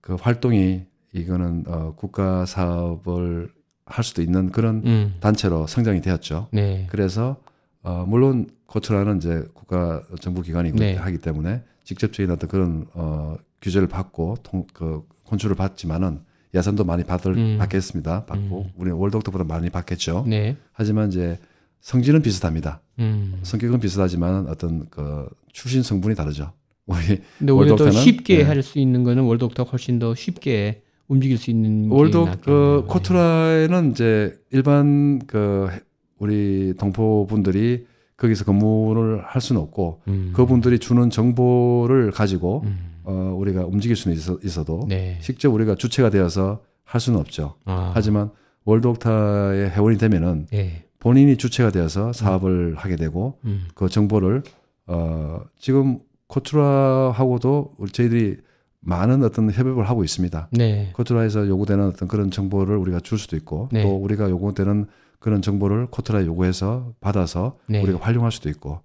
그 활동이 이거는 어, 국가 사업을 할 수도 있는 그런 음. 단체로 성장이 되었죠. 네. 그래서 어, 물론 코트라는 이제 국가 정부 기관이기 네. 하기 때문에 직접적인 어떤 그런 어, 규제를 받고 통, 그 컨트롤을 받지만은 예산도 많이 받을 음. 받겠습니다. 받고 음. 우리 월드옥타보다 많이 받겠죠. 네. 하지만 이제 성질은 비슷합니다. 음. 성격은 비슷하지만 어떤 그 출신 성분이 다르죠. 우리 근데 오히려 더? 쉽게 네. 할수 있는 거는 월드옥타가 훨씬 더 쉽게 움직일 수 있는 게 월드 낫겠네요. 그 코트라에는 이제 일반 그 해- 우리 동포 분들이 거기서 근무를 할 수는 없고 음. 그분들이 주는 정보를 가지고 음. 어, 우리가 움직일 수는 있어, 있어도 네. 직접 우리가 주체가 되어서 할 수는 없죠. 아. 하지만 월드옥타의 회원이 되면은 네. 본인이 주체가 되어서 사업을 하게 되고 음. 그 정보를 어, 지금 코트라하고도 우리 저희들이 많은 어떤 협업을 하고 있습니다. 네. 코트라에서 요구되는 어떤 그런 정보를 우리가 줄 수도 있고 네. 또 우리가 요구되는 그런 정보를 코트라에 요구해서 받아서 네. 우리가 활용할 수도 있고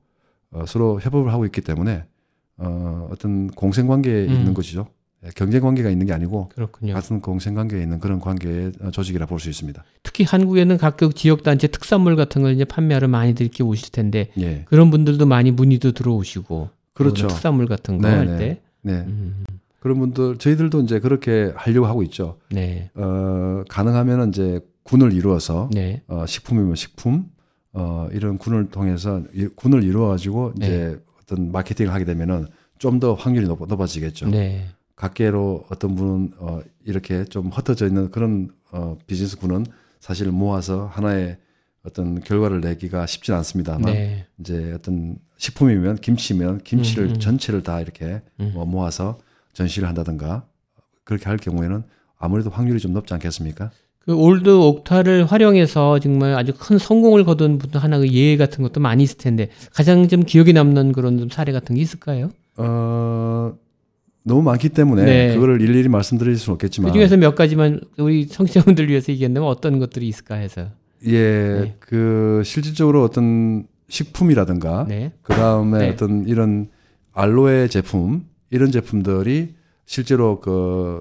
어, 서로 협업을 하고 있기 때문에 어, 어떤 공생 관계에 음. 있는 것이죠. 예, 경쟁 관계가 있는 게 아니고 그렇군요. 같은 공생 관계에 있는 그런 관계의 어, 조직이라 볼 수 있습니다. 특히 한국에는 각각 지역 단체 특산물 같은 걸 이제 판매하러 많이들 이렇게 오실 텐데 예, 그런 분들도 많이 문의도 들어오시고 그렇죠. 특산물 같은 거 네, 할 네. 때. 네, 음. 그런 분들 저희들도 이제 그렇게 하려고 하고 있죠. 네. 어, 가능하면 이제 군을 이루어서 네. 어, 식품이면 식품 어, 이런 군을 통해서 이- 군을 이루어 가지고 네. 이제 어떤 마케팅을 하게 되면은 좀 더 확률이 높, 높아지겠죠. 네. 각계로 어떤 분은 어, 이렇게 좀 흩어져 있는 그런 어, 비즈니스 군은 사실 모아서 하나의 어떤 결과를 내기가 쉽진 않습니다만 네. 이제 어떤 식품이면 김치면 김치를 음, 음. 전체를 다 이렇게 음. 뭐 모아서 전시를 한다든가 그렇게 할 경우에는 아무래도 확률이 좀 높지 않겠습니까? 그 월드 옥타를 활용해서 정말 아주 큰 성공을 거둔 분도 하나 그 예외 같은 것도 많이 있을 텐데 가장 좀 기억에 남는 그런 좀 사례 같은 게 있을까요? 어, 너무 많기 때문에 네. 그거를 일일이 말씀드릴 수는 없겠지만 그 중에서 몇 가지만 우리 청취자분들 위해서 얘기한다면 어떤 것들이 있을까 해서. 예, 네. 그 실질적으로 어떤 식품이라든가 네. 그 다음에 네. 어떤 이런 알로에 제품 이런 제품들이 실제로 그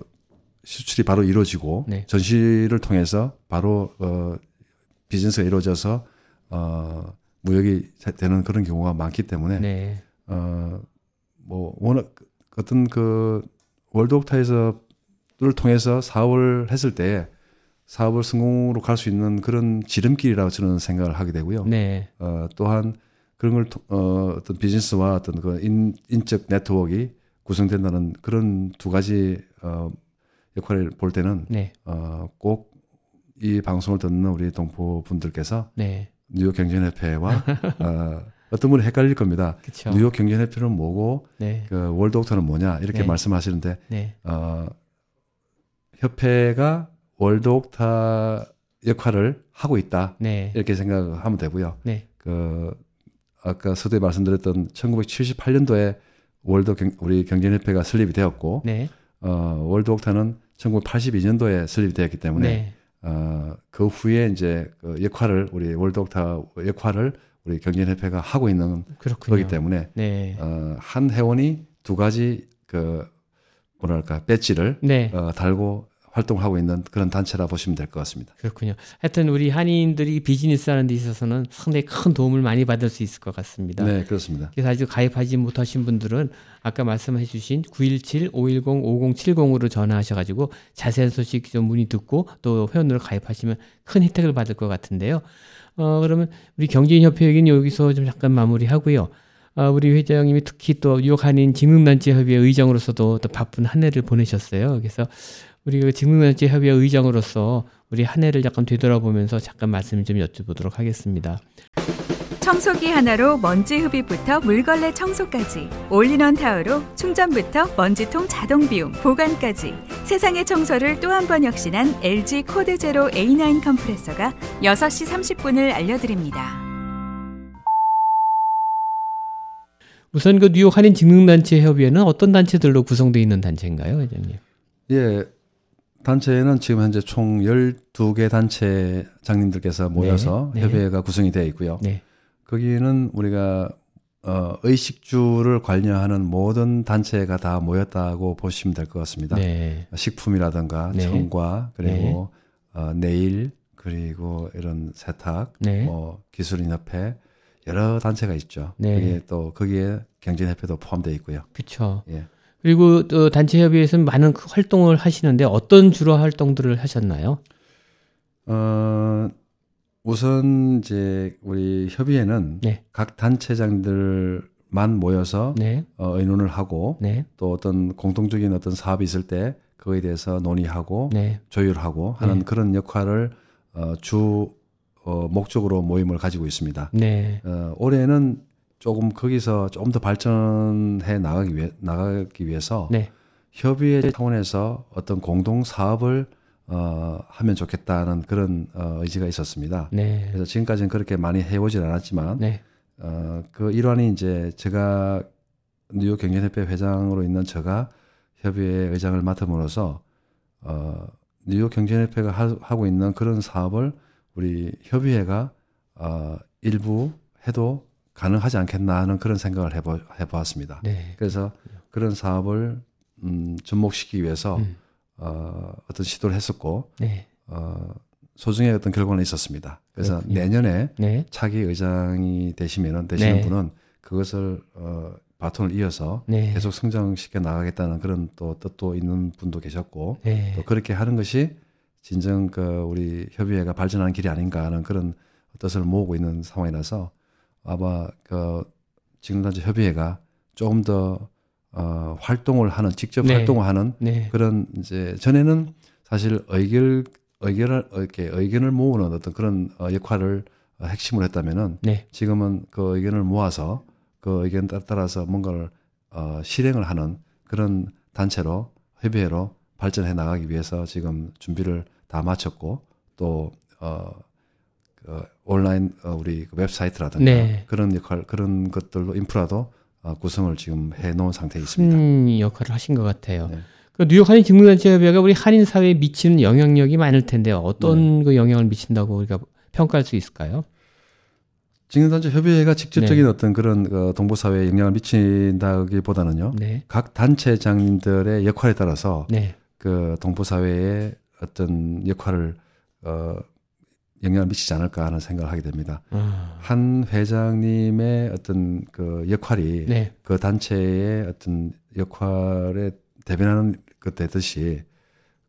수출이 바로 이루어지고 네. 전시를 통해서 바로 어 비즈니스가 이루어져서 어 무역이 되는 그런 경우가 많기 때문에 네. 어뭐 워낙 어떤 그 월드 옥타에서를 통해서 사업을 했을 때 사업을 성공으로 갈 수 있는 그런 지름길이라고 저는 생각을 하게 되고요. 네. 어, 또한 그런 걸 통- 어, 어떤 비즈니스와 어떤 그 인, 인적 네트워크가 구성된다는 그런 두 가지 어, 역할을 볼 때는 네. 어, 꼭 이 방송을 듣는 우리 동포 분들께서 네. 뉴욕 경제협회와 어, 어떤 분이 헷갈릴 겁니다. 그렇죠. 뉴욕 경제협회는 뭐고 네. 그 월드옥터는 뭐냐 이렇게 네. 말씀하시는데 네. 어, 협회가 월드옥타 역할을 하고 있다 네. 이렇게 생각하면 되고요. 네. 그 아까 서두에 말씀드렸던 1978년도에 월드 경, 우리 경제협회가 설립이 되었고 네. 어, 월드 옥타는 1982년도에 설립이 되었기 때문에 네. 어, 그 후에 이제 그 역할을 우리 월드 옥타 역할을 우리 경제협회가 하고 있는 그렇군요. 거기 때문에 네. 어, 한 회원이 두 가지 그 뭐랄까 배지를 네. 어, 달고 활동하고 있는 그런 단체라 보시면 될 것 같습니다. 그렇군요. 하여튼 우리 한인들이 비즈니스 하는 데 있어서는 상당히 큰 도움을 많이 받을 수 있을 것 같습니다. 네, 그렇습니다. 그래서 아직 가입하지 못하신 분들은 아까 말씀해 주신 917-510-5070으로 전화하셔 가지고 자세한 소식 좀 문의 듣고 또 회원으로 가입하시면 큰 혜택을 받을 것 같은데요. 어, 그러면 우리 경제인협회 얘기는 여기서 좀 잠깐 마무리하고요. 아, 우리 회장님이 특히 또 뉴욕 한인 직능단체 협의회 의장으로서도 또 바쁜 한 해를 보내셨어요. 그래서 우리 그 직능단체 협의회 의장으로서 우리 한 해를 약간 되돌아보면서 잠깐 말씀 좀 여쭤보도록 하겠습니다. 청소기 하나로 먼지 흡입부터 물걸레 청소까지 올인원 타워로 충전부터 먼지통 자동 비움 보관까지 세상의 청소를 또 한 번 혁신한 LG 코드 제로 A9 컴프레서가 6시 30분을 알려드립니다. 우선 그 뉴욕 한인 직능단체 협의회는 어떤 단체들로 구성되어 있는 단체인가요, 회장님? 예. 단체는 지금 현재 총 12개 단체 장님들께서 모여서 네, 네. 협의회가 구성이 되어 있고요. 네. 거기는 우리가 어, 의식주를 관여하는 모든 단체가 다 모였다고 보시면 될 것 같습니다. 네. 식품이라든가 네. 청과 그리고 어, 네일 그리고 이런 세탁, 네. 뭐 기술인협회 여러 단체가 있죠. 네. 거기에 또 거기에 경제협회도 포함되어 있고요. 그렇죠. 예. 그리고 또 단체 협의회에서는 많은 그 활동을 하시는데 어떤 주로 활동들을 하셨나요? 어, 우선 이제 우리 협의회는 네. 각 단체장들만 모여서 네. 어, 의논을 하고 네. 또 어떤 공통적인 어떤 사업이 있을 때 그거에 대해서 논의하고 네. 조율하고 하는 네. 그런 역할을 어, 주 어, 목적으로 모임을 가지고 있습니다. 네. 어, 올해는 조금 거기서 좀더 발전해 나가기 위해 나가기 위해서 네. 협의회 차원에서 어떤 공동 사업을 어, 하면 좋겠다는 그런 어, 의지가 있었습니다. 네. 그래서 지금까지는 그렇게 많이 해오진 않았지만 네. 어, 그 일환이 이제 제가 뉴욕 경제협회 회장으로 있는 제가 협의회 의장을 맡음으로써 어, 뉴욕 경제협회가 하- 하고 있는 그런 사업을 우리 협의회가 어, 일부 해도 가능하지 않겠나 하는 그런 생각을 해보, 해보았습니다. 네. 그래서 그런 사업을 음, 접목시키기 위해서 음. 어, 어떤 시도를 했었고 네. 어, 소중의 어떤 결과는 있었습니다. 그래서 그렇군요. 내년에 네. 차기 의장이 되시면은 되시는 네. 분은 그것을 어, 바톤을 이어서 네. 계속 성장시켜 나가겠다는 그런 또 뜻도 있는 분도 계셨고 네. 또 그렇게 하는 것이 진정 그 우리 협의회가 발전하는 길이 아닌가 하는 그런 뜻을 모으고 있는 상황이라서 아마 그 직능단체 협의회가 조금 더 어, 활동을 하는 직접 네. 활동을 하는 네. 그런 이제 전에는 사실 의결 의결을 이렇게 의견을 모으는 어떤 그런 어, 역할을 어, 핵심으로 했다면은 네. 지금은 그 의견을 모아서 그 의견 따- 따라서 뭔가를 어, 실행을 하는 그런 단체로 협의회로 발전해 나가기 위해서 지금 준비를 다 마쳤고 또 어, 그 온라인 어, 우리 그 웹사이트라든가 네. 그런 역할 그런 것들로 인프라도 어, 구성을 지금 해 놓은 상태에 있습니다. 큰 역할을 하신 것 같아요. 네. 그 뉴욕 한인 직능단체 협의회가 우리 한인 사회에 미치는 영향력이 많을 텐데요. 어떤 네. 그 영향을 미친다고 우리가 평가할 수 있을까요? 직능단체 협의회가 직접적인 네. 어떤 그런 어, 동부 사회에 영향을 미친다기보다는요. 네. 각 단체장님들의 역할에 따라서 네. 그 동부 사회에 어떤 역할을 어, 영향을 미치지 않을까 하는 생각을 하게 됩니다. 아. 한 회장님의 어떤 그 역할이 네. 그 단체의 어떤 역할에 대변하는 것 되듯이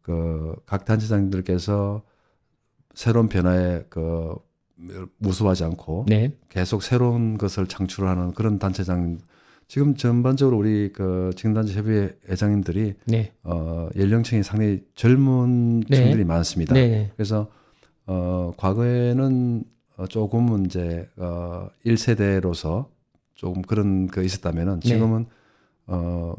그 각 단체장님들께서 새로운 변화에 그 무수하지 않고 네. 계속 새로운 것을 창출하는 그런 단체장 지금 전반적으로 우리 그 직능단체 협의회 회장님들이 네. 어 연령층이 상당히 젊은 네. 층들이 많습니다. 네. 네. 그래서 어 과거에는 어, 조금은 이제 어 1세대로서 조금 그런 그 있었다면은 네. 지금은 어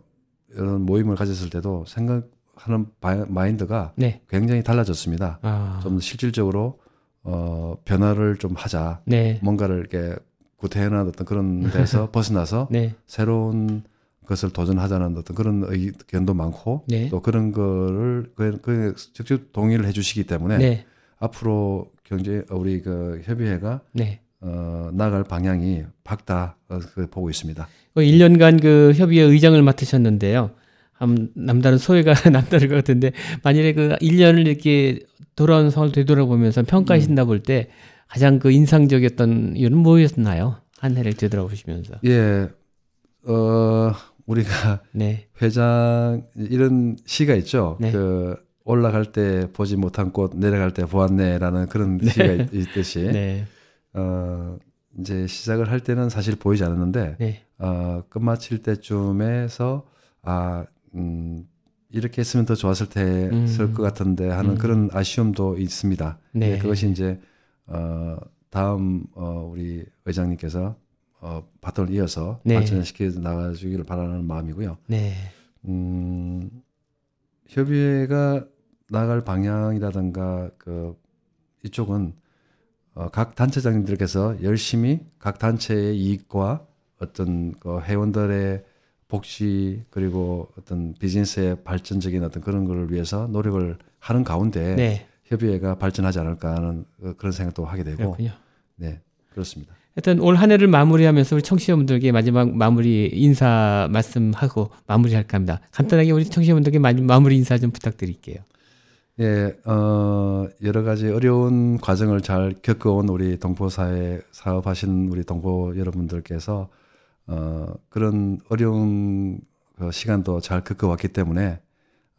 이런 모임을 가졌을 때도 생각하는 바, 마인드가 네. 굉장히 달라졌습니다. 아. 좀 실질적으로 어 변화를 좀 하자. 네. 뭔가를 이렇게 구태해나 어떤 그런 데서 벗어나서 네. 새로운 것을 도전하자는 어떤 그런 의견도 많고 네. 또 그런 거를 그, 그 직접 동의를 해주시기 때문에 네. 앞으로 경제 우리 그 협의회가 네. 어, 나갈 방향이 밝다 어, 그 보고 있습니다. 그 1년간 그 협의회 의장을 맡으셨는데요. 한 남다른 소회가 남다를 것 같은데 만일에 그 1년을 이렇게 돌아온 상황을 되돌아보면서 평가하신다 볼 때 가장 그 인상적이었던 이유는 뭐였나요? 한 해를 되돌아보시면서. 예, 어 우리가 네. 회장 이런 시가 있죠. 네. 그 올라갈 때 보지 못한 꽃 내려갈 때 보았네라는 그런 시가 있- 있듯이 네. 어 이제 시작을 할 때는 사실 보이지 않았는데 네. 어 끝마칠 때쯤에서 아 음, 이렇게 했으면 더 좋았을 때 음. 쓸것 같은데 하는 음. 그런 아쉬움도 있습니다. 네. 네, 그것이 이제 어 다음 어 우리 의장님께서 어 바톤을 이어서 네. 발전시켜 나가주기를 바라는 마음이고요. 네. 음, 협의회가 나갈 방향이라든가 그 이쪽은 어, 각 단체장님들께서 열심히 각 단체의 이익과 어떤 그 회원들의 복지 그리고 어떤 비즈니스의 발전적인 어떤 그런 거를 위해서 노력을 하는 가운데 네. 협의회가 발전하지 않을까 하는 어, 그런 생각도 하게 되고 그렇군요. 네 그렇습니다. 하여튼 올한 해를 마무리하면서 우리 청취자분들께 마지막 마무리 인사 말씀하고 마무리할까 합니다. 간단하게 우리 청취자분들께 마- 마무리 인사 좀 부탁드릴게요. 예, 어, 여러 가지 어려운 과정을 잘 겪어온 우리 동포사회 사업하신 우리 동포 여러분들께서 어, 그런 어려운 그 시간도 잘 겪어왔기 때문에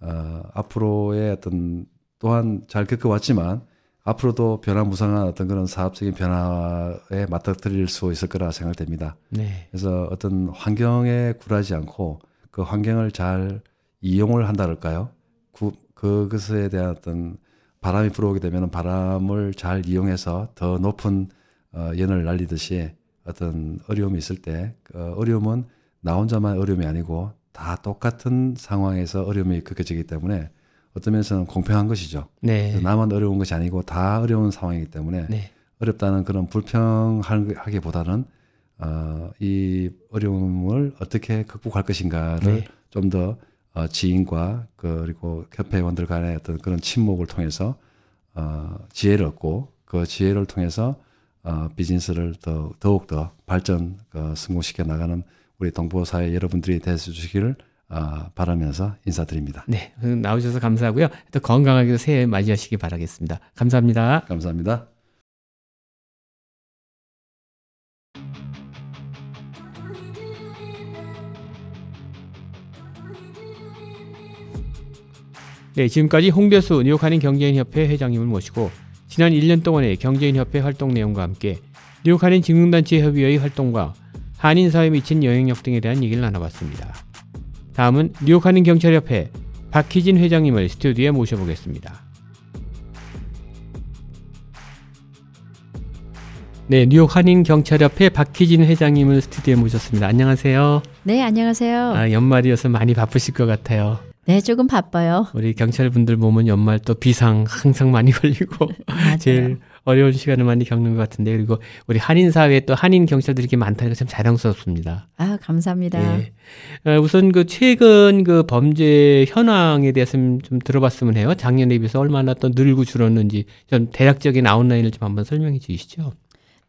어, 앞으로의 어떤 또한 잘 겪어왔지만 앞으로도 변화무쌍한 어떤 그런 사업적인 변화에 맞닥뜨릴 수 있을 거라 생각됩니다. 네. 그래서 어떤 환경에 굴하지 않고 그 환경을 잘 이용을 한다 그럴까요? 구, 그것에 대한 어떤 바람이 불어오게 되면 바람을 잘 이용해서 더 높은 어, 연을 날리듯이 어떤 어려움이 있을 때그 어려움은 나 혼자만 어려움이 아니고 다 똑같은 상황에서 어려움이 겪어지기 때문에 어떤 면에서는 공평한 것이죠. 네. 나만 어려운 것이 아니고 다 어려운 상황이기 때문에 네. 어렵다는 그런 불평하기보다는 어, 이 어려움을 어떻게 극복할 것인가를 네. 좀더 어, 지인과 그리고 협회원들 간의 어떤 그런 친목을 통해서 어, 지혜를 얻고 그 지혜를 통해서 어, 비즈니스를 더 더욱 더 발전 어, 성공시켜 나가는 우리 동포 사회 여러분들이 되어 주시기를 어, 바라면서 인사드립니다. 네. 나오셔서 감사하고요. 또 건강하게 새해 맞이하시기 바라겠습니다. 감사합니다. 감사합니다. 네, 지금까지 홍대수 뉴욕 한인 경제인협회 회장님을 모시고 지난 1년 동안의 경제인협회 활동 내용과 함께 뉴욕 한인 직능단체 협의회의 활동과 한인 사회에 미친 영향력 등에 대한 얘기를 나눠봤습니다. 다음은 뉴욕 한인 경찰협회 박희진 회장님을 스튜디오에 모셔보겠습니다. 네, 뉴욕 한인 경찰협회 박희진 회장님을 스튜디오에 모셨습니다. 안녕하세요. 네, 안녕하세요. 아, 연말이어서 많이 바쁘실 것 같아요. 네, 조금 바빠요. 우리 경찰 분들 보면 연말 또 비상 항상 많이 걸리고. 제일 어려운 시간을 많이 겪는 것 같은데 그리고 우리 한인 사회에 또 한인 경찰들이 이렇게 많다는 게 참 자랑스럽습니다. 아, 감사합니다. 예. 어, 우선 그 최근 그 범죄 현황에 대해서 좀, 좀 들어봤으면 해요. 작년에 비해서 얼마나 또 늘고 줄었는지 좀 대략적인 아웃라인을 좀 한번 설명해 주시죠.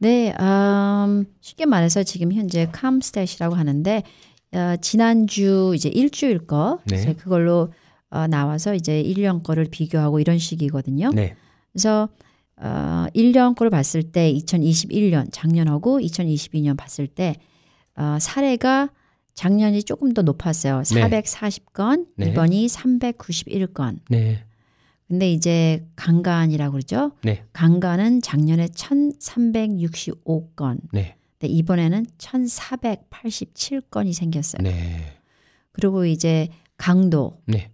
네, 음, 쉽게 말해서 지금 현재 캄스탯이라고 하는데 어, 지난주 이제 일주일 거 네. 그걸로 어, 나와서 이제 1년 거를 비교하고 이런 식이거든요. 네. 그래서 어, 1년 거를 봤을 때 2021년 작년하고 2022년 봤을 때 어, 사례가 작년이 조금 더 높았어요. 네. 440건, 네. 이번이 391건. 네. 근데 이제 강간이라고 그러죠. 네. 강간은 작년에 1365건. 네. 근데 이번에는 1487건이 생겼어요. 네. 그리고 이제 강도. 네.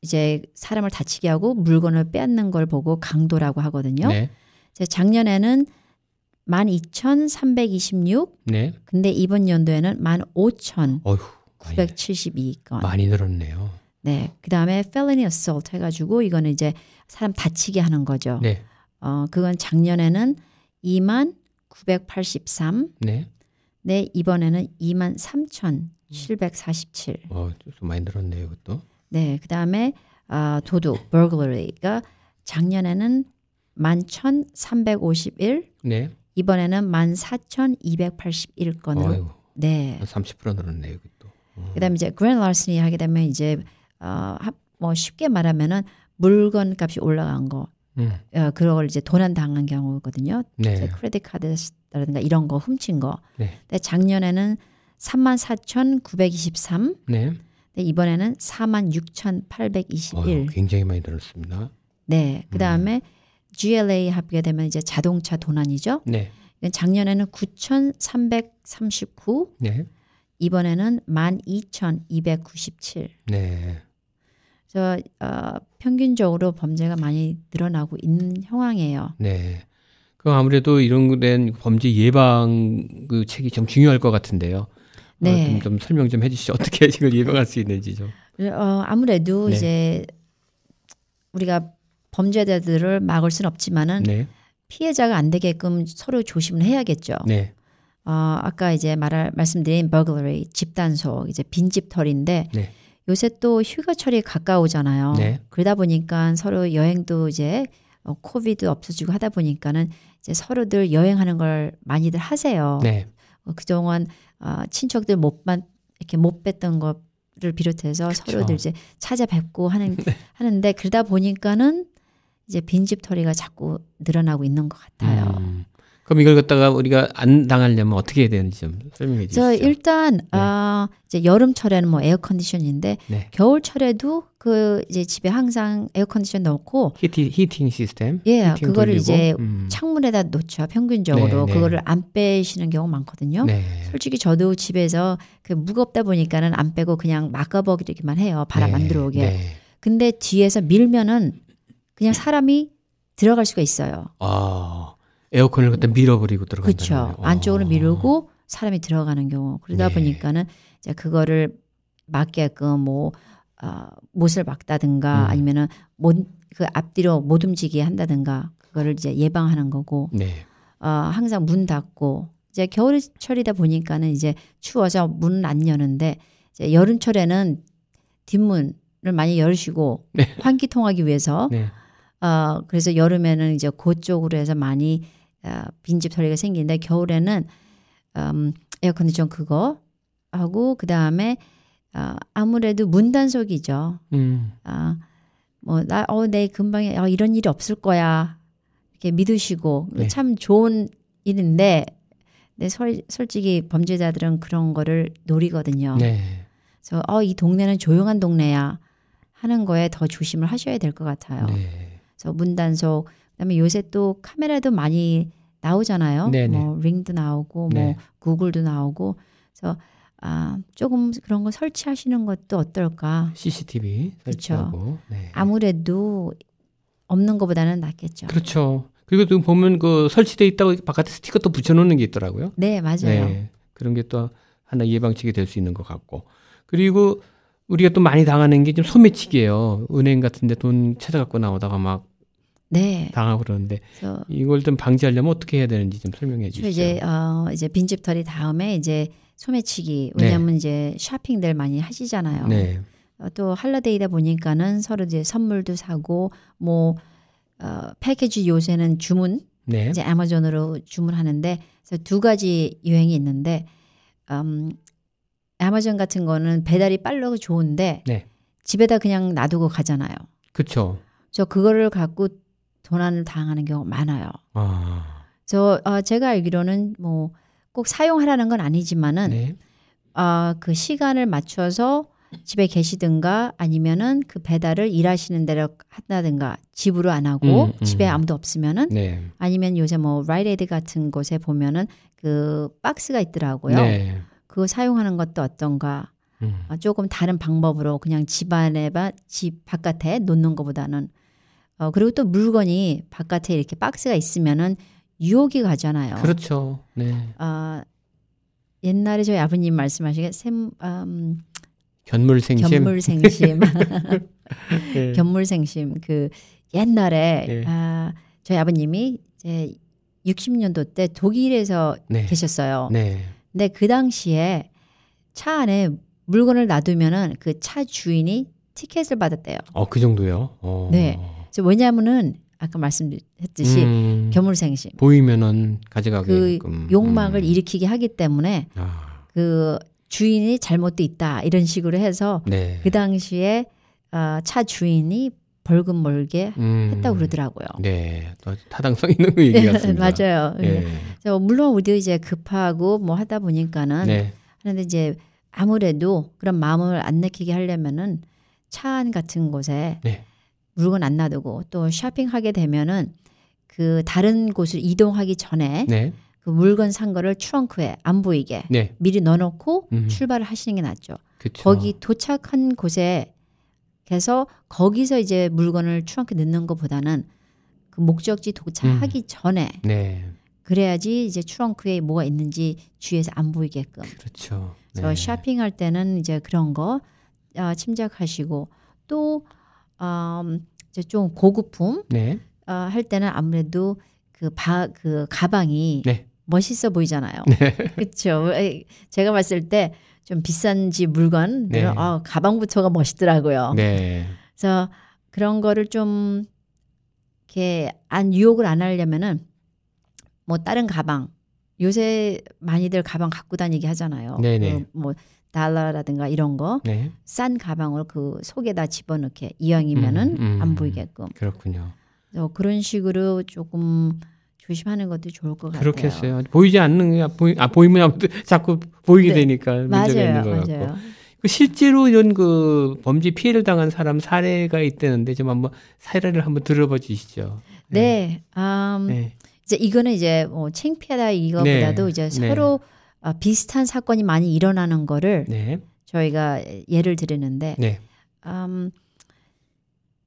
이제 사람을 다치게 하고 물건을 빼앗는 걸 보고 강도라고 하거든요. 네. 이제 작년에는 12,326. 네. 근데 이번 연도에는 15,972건. 어휴. 많이, 많이 늘었네요. 네. 그다음에 felony assault 해 가지고 이거는 이제 사람 다치게 하는 거죠. 네. 어, 그건 작년에는 2만 983. 네. 네, 이번에는 2만 3,747. 어, 좀 많이 늘었네요, 이것도. 네, 그다음에 아, 도둑, burglary가 작년에는 11,351. 네. 이번에는 14,281건으로. 어휴. 네. 30% 늘었네요, 이것도. 그다음에 이제 grand larceny 하게 되면 이제 어, 하- 뭐 쉽게 말하면은 물건 값이 올라간 거. 음. 어, 그걸 이제 도난 당한 경우거든요. 네. 크레딧 카드라든가 이런 거 훔친 거. 네. 근데 작년에는 34,923. 네. 근데 이번에는 46,821. 어휴, 굉장히 많이 늘었습니다. 네. 그다음에 GLA 합의가 되면 이제 자동차 도난이죠. 네. 작년에는 9,339, 네. 이번에는 12,297. 네. 그래서 어, 평균적으로 범죄가 많이 늘어나고 있는 형황이에요. 네. 그 아무래도 이런 된 범죄 예방 그 책이 좀 중요할 것 같은데요. 네. 어, 좀, 좀 설명 좀 해주시죠. 어떻게 이걸 예방할 수 있는지 좀. 어, 아무래도 네. 이제 우리가 범죄자들을 막을 수는 없지만은 네. 피해자가 안 되게끔 서로 조심을 해야겠죠. 네. 어, 아까 이제 말 말씀드린 burglary, 집단속, 이제 빈집 털인데 네. 요새 또 휴가철이 가까우잖아요. 네. 그러다 보니까 서로 여행도 이제 어, 코비드 없어지고 하다 보니까는 이제 서로들 여행하는 걸 많이들 하세요. 네. 어, 그동안 어, 친척들 못 만, 이렇게 못 뵀던 것을 비롯해서 그쵸. 서로들 이제 찾아뵙고 하는 하는데 그러다 보니까는 이제 빈집털이가 자꾸 늘어나고 있는 것 같아요. 음. 그럼 이걸 갖다가 우리가 안 당하려면 어떻게 해야 되는지 좀 설명해 주시죠. 저 일단 아 이제 여름철에는 뭐 에어컨디션인데 네. 겨울철에도 그 이제 집에 항상 에어컨디션 넣고 히팅, 히팅 시스템. 예 히팅 그거를 돌리고. 이제 음. 창문에다 놓죠 평균적으로 네, 네. 그거를 안 빼시는 경우 많거든요. 네. 솔직히 저도 집에서 그 무겁다 보니까는 안 빼고 그냥 막아버리기만 해요 바람 안 네. 들어오게. 네. 근데 뒤에서 밀면은 그냥 사람이 들어갈 수가 있어요. 아, 에어컨을 갖다 밀어버리고 들어간다는 그렇죠. 안쪽으로 아. 미루고 사람이 들어가는 경우 그러다 네. 보니까는 이제 그거를 막게끔 뭐 아, 못을 막다든가 음. 아니면은 못, 그 앞뒤로 못 움직이게 한다든가 그거를 이제 예방하는 거고 네. 어, 항상 문 닫고 이제 겨울철이다 보니까는 이제 추워서 문은 안 여는데 이제 여름철에는 뒷문을 많이 열으시고 네. 환기 통하기 위해서 네. 어, 그래서 여름에는 이제 그쪽으로 해서 많이 어, 빈집 털이가 생기는데 겨울에는 음, 에어컨디션 그거 하고 그 다음에 어, 아무래도 문 단속이죠. 음. 아, 뭐, 나, 어, 내 금방에, 어, 이런 일이 없을 거야. 이렇게 믿으시고, 네. 참 좋은 일인데, 내 솔, 솔직히 범죄자들은 그런 거를 노리거든요. 네. 그래서, 어, 이 동네는 조용한 동네야. 하는 거에 더 조심을 하셔야 될 것 같아요. 네. 그래서 문단속, 그 다음에 요새 또 카메라도 많이 나오잖아요. 네네. 뭐, 링도 나오고, 뭐, 네. 구글도 나오고. 그래서, 아, 조금 그런 거 설치하시는 것도 어떨까. CCTV 설치하고. 네. 아무래도 없는 것보다는 낫겠죠. 그렇죠. 그리고 또 보면 그 설치돼 있다고 바깥에 스티커 또 붙여놓는 게 있더라고요. 네, 맞아요. 네. 그런 게 또 하나 예방책이 될 수 있는 것 같고. 그리고 우리가 또 많이 당하는 게 좀 소매치기예요. 은행 같은데 돈 찾아갖고 나오다가 막 네. 당하고 그러는데 이걸 좀 방지하려면 어떻게 해야 되는지 좀 설명해 저 주시죠. 이제 어 이제 빈집털이 다음에 이제 소매치기 네. 왜냐하면 이제 쇼핑들 많이 하시잖아요. 네. 어, 또 할러데이다 보니까는 서로 이제 선물도 사고 뭐 어, 패키지 요새는 주문 네. 이제 아마존으로 주문하는데 그래서 두 가지 유행이 있는데 음, 아마존 같은 거는 배달이 빨라고 좋은데 네. 집에다 그냥 놔두고 가잖아요. 그렇죠. 저 그거를 갖고 도난을 당하는 경우가 많아요. 아. 저 어, 제가 알기로는 뭐 꼭 사용하라는 건 아니지만은 네. 아, 그 시간을 맞춰서 집에 계시든가 아니면은 그 배달을 일하시는 대로 한다든가 집으로 안 하고 음, 음. 집에 아무도 없으면은 네. 아니면 요새 뭐 라이레드 같은 곳에 보면은 그 박스가 있더라고요. 네. 그거 사용하는 것도 어떤가 음. 아, 조금 다른 방법으로 그냥 집안에 바, 집 바깥에 놓는 것보다는 어, 그리고 또 물건이 바깥에 이렇게 박스가 있으면은 유혹이 가잖아요. 그렇죠. 네. 아, 옛날에 저희 아버님 말씀하시게 샘, 음, 견물생심. 견물생심, 네. 견물생심 그 옛날에 네. 아, 저희 아버님이 이제 60년도 때 독일에서 네. 계셨어요. 네. 근데 그 당시에 차 안에 물건을 놔두면은 그 차 주인이 티켓을 받았대요. 어, 그 정도요? 어. 네. 그래서 왜냐하면은 아까 말씀했듯이 음, 견물생심 보이면은 가져가게 그 욕망을 음. 일으키게 하기 때문에 아, 그 주인이 잘못돼 있다 이런 식으로 해서 네. 그 당시에 어, 차 주인이 벌금 몰게 음, 했다고 그러더라고요. 네. 또 타당성 있는 그 얘기 같습니다. 맞아요. 네. 물론 우리도 이제 급하고 뭐 하다 보니까는 네. 하는데 이제 아무래도 그런 마음을 안 느끼게 하려면은 차 안 같은 곳에 네. 물건 안 놔두고 또 쇼핑하게 되면은 그 다른 곳을 이동하기 전에 네. 그 물건 산 거를 트렁크에 안 보이게 네. 미리 넣어놓고 음. 출발을 하시는 게 낫죠. 그렇죠. 거기 도착한 곳에 그래서 거기서 이제 물건을 트렁크에 넣는 것보다는 그 목적지 도착하기 전에 네. 그래야지 이제 트렁크에 뭐가 있는지 주위에서 안 보이게끔. 그렇죠. 그래서 쇼핑할 때는 이제 그런 거 아, 침착하시고 또 음, 이제 좀 고급품 네. 아, 할 때는 아무래도 그, 바, 그 가방이 네. 멋있어 보이잖아요. 그렇죠. 제가 봤을 때 좀 비싼 집 물건 네. 아, 가방부터가 멋있더라고요. 네. 그래서 그런 거를 좀 이렇게 안 유혹을 안 하려면은 뭐 다른 가방 요새 많이들 가방 갖고 다니게 하잖아요. 네네. 그 뭐 달러라든가 이런 거 네. 싼 가방을 그 속에다 집어넣게 이왕이면은 음, 음. 안 보이게끔 그렇군요. 그래서 그런 식으로 조금 조심하는 것도 좋을 것 같아요. 그렇겠어요. 보이지 않는 게 보이, 아 보이면 아무튼 자꾸 보이게 네. 되니까 문제가 맞아요, 있는 것 맞아요. 같고. 그 실제로 이런 그 범죄 피해를 당한 사람 사례가 있다는데 좀 한번 사례를 한번 들어봐 주시죠. 네, 음, 네. 이제 이거는 이제 뭐 창피하다 이거보다도 네. 이제 네. 서로 어, 비슷한 사건이 많이 일어나는 거를 네. 저희가 예를 드리는데 네. 음,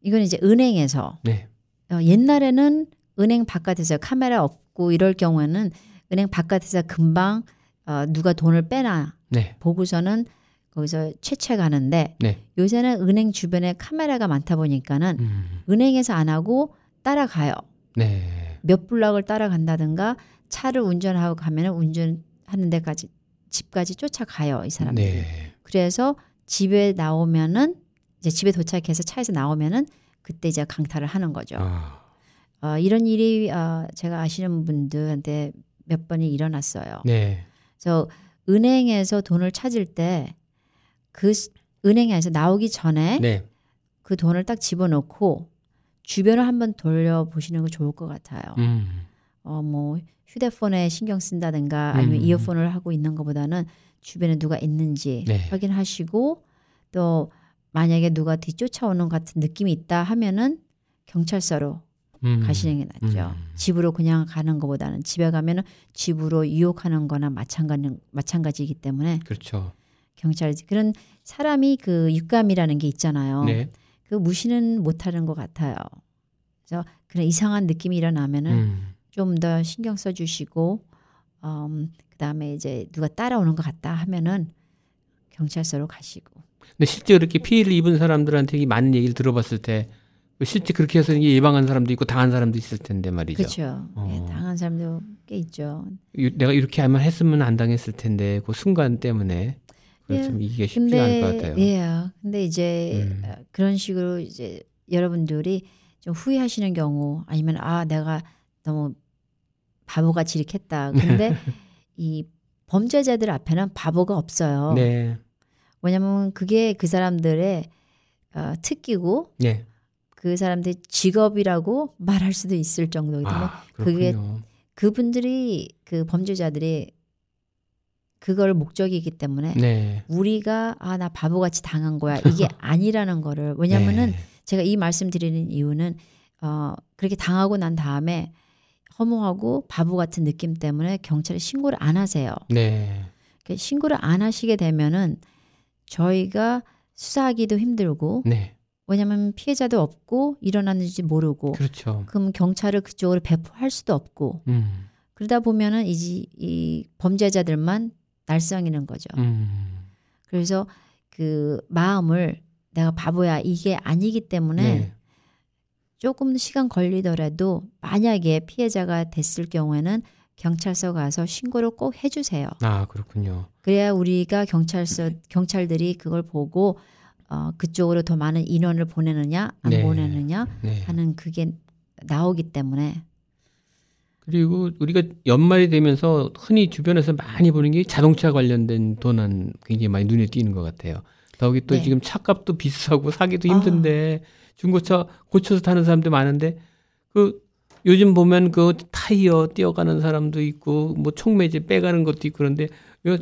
이건 이제 은행에서 네. 어, 옛날에는 은행 바깥에서 카메라 없고 이럴 경우에는 은행 바깥에서 금방 어, 누가 돈을 빼나 네. 보고서는 거기서 채채가는데 네. 요새는 은행 주변에 카메라가 많다 보니까는 음. 은행에서 안 하고 따라가요. 네. 몇 블락을 따라간다든가 차를 운전하고 가면은 운전 하는 데까지 집까지 쫓아가요 이 사람들이. 네. 그래서 집에 나오면은 이제 집에 도착해서 차에서 나오면은 그때 이제 강탈을 하는 거죠. 아. 어, 이런 일이 어, 제가 아시는 분들한테 몇 번이 일어났어요. 네. 그래서 은행에서 돈을 찾을 때 그 은행에서 나오기 전에 네. 그 돈을 딱 집어넣고 주변을 한번 돌려보시는 거 좋을 것 같아요. 음. 어, 뭐 휴대폰에 신경 쓴다든가 아니면 음. 이어폰을 하고 있는 것보다는 주변에 누가 있는지 네. 확인하시고 또 만약에 누가 뒤쫓아오는 것 같은 느낌이 있다 하면은 경찰서로 음. 가시는 게 낫죠. 음. 집으로 그냥 가는 것보다는 집에 가면은 집으로 유혹하는 거나 마찬가지, 마찬가지이기 때문에 그렇죠. 경찰 그런 사람이 그 육감이라는 게 있잖아요. 네. 그 무시는 못 하는 것 같아요. 그래서 그런 이상한 느낌이 일어나면은 음. 좀 더 신경 써주시고, 음, 그 다음에 이제 누가 따라오는 것 같다 하면은 경찰서로 가시고. 근데 실제 그렇게 피해를 입은 사람들한테 이 많은 얘기를 들어봤을 때 실제 그렇게 해서 이게 예방한 사람도 있고 당한 사람도 있을 텐데 말이죠. 그렇죠. 어. 예, 당한 사람도 꽤 있죠. 이- 내가 이렇게 하면 했으면 안 당했을 텐데 그 순간 때문에 예, 이게 쉽지가 않을 것 같아요. 예, 근데 이제 음. 어, 그런 식으로 이제 여러분들이 좀 후회하시는 경우 아니면 아 내가 너무 바보같이 이렇게 했다. 근데 이 범죄자들 앞에는 바보가 없어요. 네, 왜냐면 그게 그 사람들의 어, 특기고 네. 그 사람들 직업이라고 말할 수도 있을 정도이기 때문에 아, 그렇군요. 그분들이 그 범죄자들이 그걸 목적이기 때문에 네. 우리가 아 나 바보같이 당한 거야 이게 아니라는 거를 왜냐면은 네. 제가 이 말씀 드리는 이유는 어 그렇게 당하고 난 다음에 허무하고 바보 같은 느낌 때문에 경찰에 신고를 안 하세요. 네. 그 신고를 안 하시게 되면은 저희가 수사하기도 힘들고 네. 왜냐면 피해자도 없고 일어났는지 모르고 그렇죠. 그럼 경찰을 그쪽으로 배포할 수도 없고 음. 그러다 보면은 이, 이 범죄자들만 날성이는 거죠. 음. 그래서 그 마음을 내가 바보야 이게 아니기 때문에 네. 조금 시간 걸리더라도 만약에 피해자가 됐을 경우에는 경찰서 가서 신고를 꼭 해주세요. 아, 그렇군요. 그래야 우리가 경찰서 경찰들이 그걸 보고 어, 그쪽으로 더 많은 인원을 보내느냐 안 네. 보내느냐 네. 하는 그게 나오기 때문에 그리고 우리가 연말이 되면서 흔히 주변에서 많이 보는 게 자동차 관련된 돈은 굉장히 많이 눈에 띄는 것 같아요. 더욱이 또 네. 지금 차값도 비싸고 사기도 아. 힘든데 중고차 고쳐서 타는 사람도 많은데 그 요즘 보면 그 타이어 띄어가는 사람도 있고 뭐 총매제 빼가는 것도 있고 그런데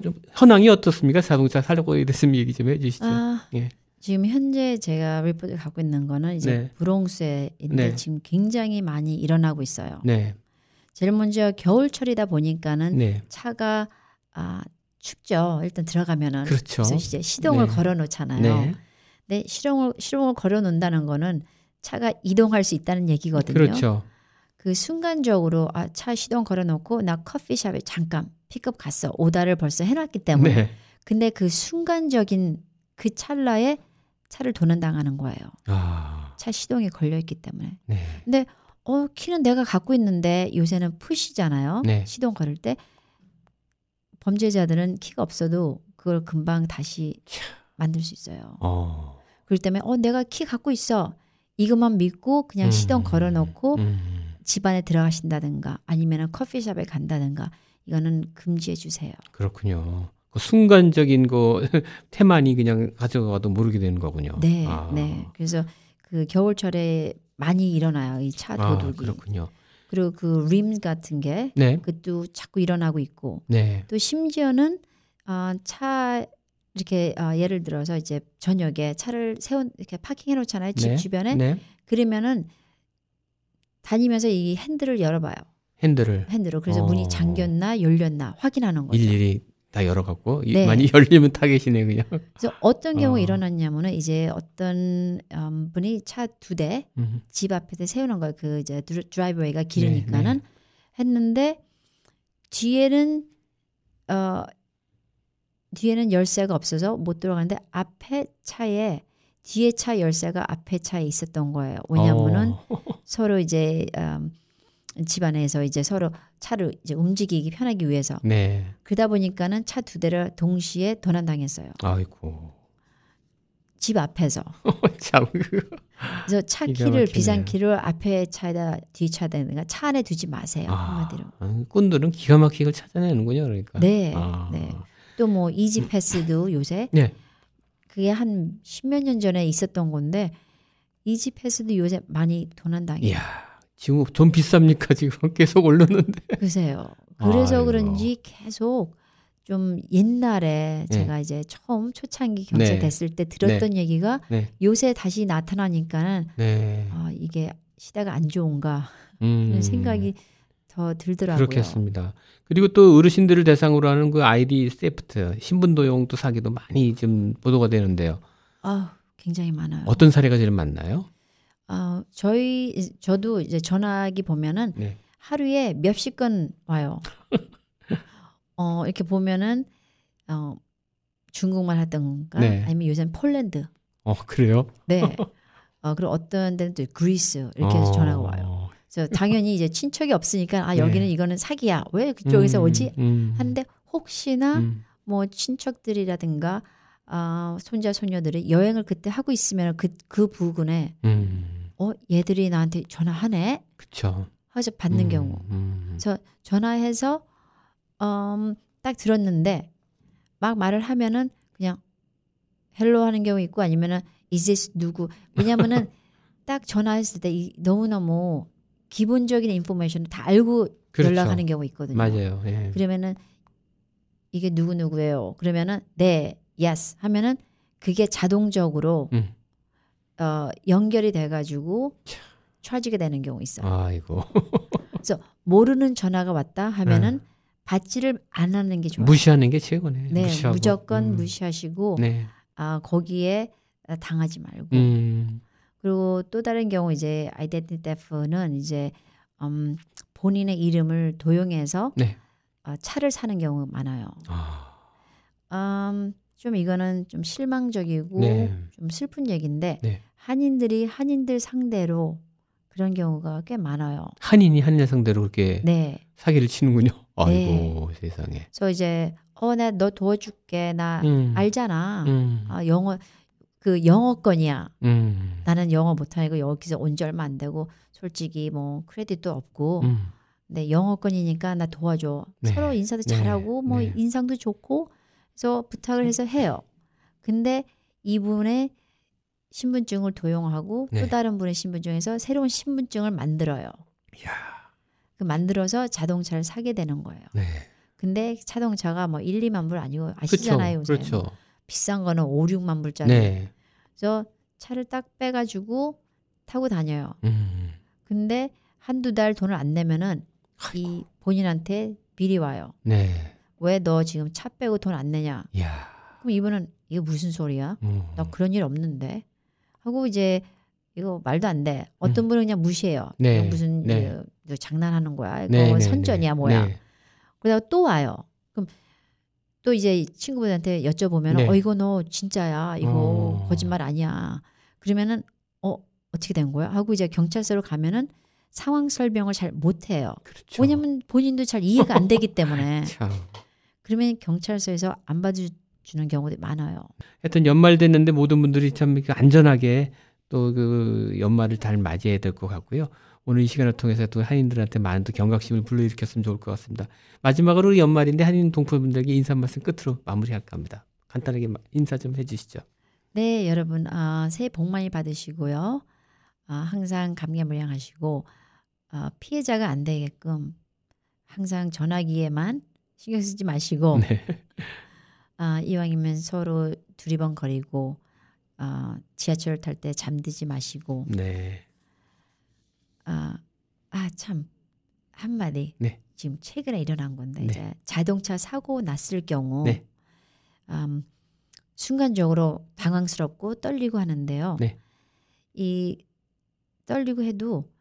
좀 현황이 어떻습니까? 자동차 사려고 됐으면 얘기 좀 해주시죠. 아, 예. 지금 현재 제가 리포트 갖고 있는 거는 이제 네. 브롱스에인데 네. 지금 굉장히 많이 일어나고 있어요. 네. 제일 먼저 겨울철이다 보니까는 네. 차가 아 춥죠. 일단 들어가면은 그렇죠. 이제 시동을 네. 걸어 놓잖아요. 네. 근데 시동을 시동을 걸어 놓는다는 거는 차가 이동할 수 있다는 얘기거든요. 그렇죠. 그 순간적으로 아 차 시동 걸어 놓고 나 커피숍에 잠깐 pick up 갔어. 오더를 벌써 해 놨기 때문에. 네. 근데 그 순간적인 그 찰나에 차를 도난당하는 거예요. 아. 차 시동이 걸려 있기 때문에. 네. 어, 키는 내가 갖고 있는데 요새는 푸시잖아요. 네. 시동 걸을 때 범죄자들은 키가 없어도 그걸 금방 다시 만들 수 있어요. 어. 그렇기 때문에 어 내가 키 갖고 있어. 이것만 믿고 그냥 음. 시동 걸어 놓고 음. 집 안에 들어가신다든가 아니면 커피숍에 간다든가 이거는 금지해 주세요. 그렇군요. 그 순간적인 거 태만이 그냥 가져가도 모르게 되는 거군요. 네, 아. 네. 그래서 그 겨울철에 많이 일어나요. 이차 아, 도둑이. 그렇군요. 그리고 그 림 같은 게 네. 그것도 자꾸 일어나고 있고 네. 또 심지어는 아, 차 이렇게 아, 예를 들어서 이제 저녁에 차를 세운 이렇게 파킹해 놓잖아요. 집 네. 주변에. 네. 그러면은 다니면서 이 핸들을 열어봐요. 핸들을 핸들을. 그래서 어. 문이 잠겼나 열렸나 확인하는 거죠. 일일이 다 열어갖고 이- 네. 많이 열리면 타겟이네 그냥. 그래서 어떤 경우 어. 일어났냐면은 이제 어떤 음, 분이 차 두 대집 음. 앞에 세우는 거예요. 그 이제 드라- 드라이브웨이가 네, 길으니까는 했는데 뒤에는 어 뒤에는 열쇠가 없어서 못 들어가는데 앞에 차에 뒤에 차 열쇠가 앞에 차에 있었던 거예요. 왜냐하면은 어. 서로 이제 음, 집안에서 이제 서로 차를 이제 움직이기 편하기 위해서 네. 그러다 보니까는 차 두 대를 동시에 도난당했어요. 아이고. 집 앞에서. 참. 그- 그래서 차 키를. 비상 키를 앞에 차에다 뒤 차에다 그러니까 차 안에 두지 마세요. 아, 한마디로. 아, 꾼들은 기가 막히게 찾아내는군요, 그러니까. 네, 아. 네. 또 뭐 이지 패스도 요새 네. 그게 한 십몇 년 전에 있었던 건데 이지 패스도 요새 많이 도난당해요. 이야, 지금 좀 비쌉니까 지금 계속 오르는데. 그러세요. 그래서 아이고. 그런지 계속 좀 옛날에 네. 제가 이제 처음 초창기 경제 네. 됐을 때 들었던 얘기가 네. 요새 다시 나타나니까는 네. 아, 이게 시대가 안 좋은가 음. 이런 생각이 더 들더라고요. 그렇겠습니다. 그리고 또 어르신들을 대상으로 하는 그 아이디 세프트, 신분 도용 또 사기도 많이 지금 보도가 되는데요. 아, 굉장히 많아요. 어떤 사례가 제일 많나요? 아, 저희 저도 이제 전화기 보면은 네. 하루에 몇십 건 와요. 어, 이렇게 보면은 어, 중국말 하던가 네. 아니면 요새는 폴란드. 어, 그래요? 네. 어, 그리고 어떤 데는 또 그리스 이렇게 해서 어. 전화가 와요. 그래서 당연히 이제 친척이 없으니까 아, 네. 여기는 이거는 사기야. 왜 그쪽에서 음, 오지? 음, 하는데 혹시나 음. 뭐 친척들이라든가 아, 손자 손녀들이 여행을 그때 하고 있으면 그그 부근에 음, 어 얘들이 나한테 전화하네 그쵸. 하서 받는 음, 경우 음. 그래서 전화해서 음, 딱 들었는데 막 말을 하면은 그냥 hello 하는 경우 있고 아니면은 이제 누구 왜냐면은 딱 전화했을 때 이, 너무너무 기본적인 information을 다 알고 그렇죠. 연락하는 경우 있거든요. 맞아요. 예. 그러면은 이게 누구 누구예요? 그러면은 네, yes 하면은 그게 자동적으로 음. 어, 연결이 돼가지고 쳐지게 되는 경우 있어요. 아이고. 모르는 전화가 왔다 하면은 받지를 안 하는 게 좋아요. 네. 무시하는 게 최고네. 네, 무시하고. 무조건 음. 무시하시고 네. 아 거기에 당하지 말고 음. 그리고 또 다른 경우 이제 아이덴티 데프는 이제 음, 본인의 이름을 도용해서 네. 어, 차를 사는 경우 많아요. 아. 음, 좀 이거는 좀 실망적이고 네. 좀 슬픈 얘기인데 네. 한인들이 한인들 상대로 그런 경우가 꽤 많아요. 한인이 한인 상대로 그렇게 네. 사기를 치는군요. 네. 아이고 세상에. 그래서 이제 어 나 너 도와줄게 나 음. 알잖아. 음. 아 영어 그 영어권이야. 음. 나는 영어 못하고 여기서 온 지 얼마 안 되고 솔직히 뭐 크레딧도 없고 음. 근데 영어권이니까 나 도와줘. 네. 서로 인사도 네. 잘하고 뭐 네. 인상도 좋고 그래서 부탁을 해서 해요. 근데 이분의 신분증을 도용하고 네. 또 다른 분의 신분증에서 새로운 신분증을 만들어요. 이야. 그 만들어서 자동차를 사게 되는 거예요. 네. 근데 자동차가 뭐 1, 2만 불 아니고 아시잖아요. 그렇죠. 요새. 그렇죠. 비싼 거는 5, 6만 불짜리. 네. 그래서 차를 딱 빼가지고 타고 다녀요. 음. 근데 한두 달 돈을 안 내면은 이 본인한테 비리 와요. 네. 왜 너 지금 차 빼고 돈 안 내냐? 이야. 그럼 이분은 이게 무슨 소리야? 음. 나 그런 일 없는데 하고 이제 이거 말도 안 돼. 어떤 분은 그냥 무시해요. 음. 네, 이거 무슨 네. 이거, 이거 장난하는 거야. 이거 네, 네, 선전이야 네. 뭐야. 네. 그러다가 또 와요. 그럼 또 이제 친구분한테 여쭤보면 네. 어 이거 너 진짜야. 이거 어. 거짓말 아니야. 그러면은 어 어떻게 된 거야? 하고 이제 경찰서로 가면은 상황 설명을 잘 못해요. 그렇죠. 왜냐면 본인도 잘 이해가 안 되기 때문에 참. 그러면 경찰서에서 안 받아주는 경우도 많아요. 하여튼 연말 됐는데 모든 분들이 참 이렇게 안전하게 또 그 연말을 잘 맞이해야 될 것 같고요. 오늘 이 시간을 통해서 또 한인들한테 많은 또 경각심을 불러일으켰으면 좋을 것 같습니다. 마지막으로 연말인데 한인 동포분들에게 인사 말씀 끝으로 마무리할까 합니다. 간단하게 마- 인사 좀 해주시죠. 네, 여러분 아, 새해 복 많이 받으시고요. 아, 항상 감개무량하시고 아, 피해자가 안 되게끔 항상 전화기에만 신경 쓰지 마시고 네. 아, 이왕이면 서로 두리번거리고 아, 지하철 탈 때 잠들지 마시고 네. 아, 아, 참 한마디 네. 지금 최근에 일어난 건데 네. 이제 자동차 사고 났을 경우 네. 음, 순간적으로 당황스럽고 떨리고 하는데요. 네. 이 떨리고 해도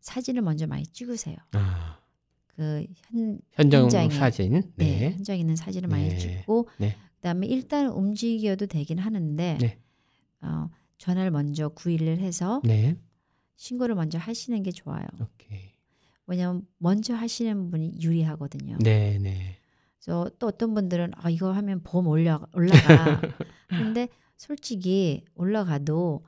사진을 먼저 많이 찍으세요. 아, 그 현, 현장 현장에- 사진. 네. 네. 현장에 있는 사진을 많이 네. 찍고 네. 그다음에 일단 움직여도 되긴 하는데 네. 어, 전화를 먼저 구일을 해서 네. 신고를 먼저 하시는 게 좋아요. 오케이. 왜냐하면 먼저 하시는 분이 유리하거든요. 네, 네. 그래서 또 어떤 분들은 아 이거 하면 보험 올라 올라가. 근데 솔직히 올라가도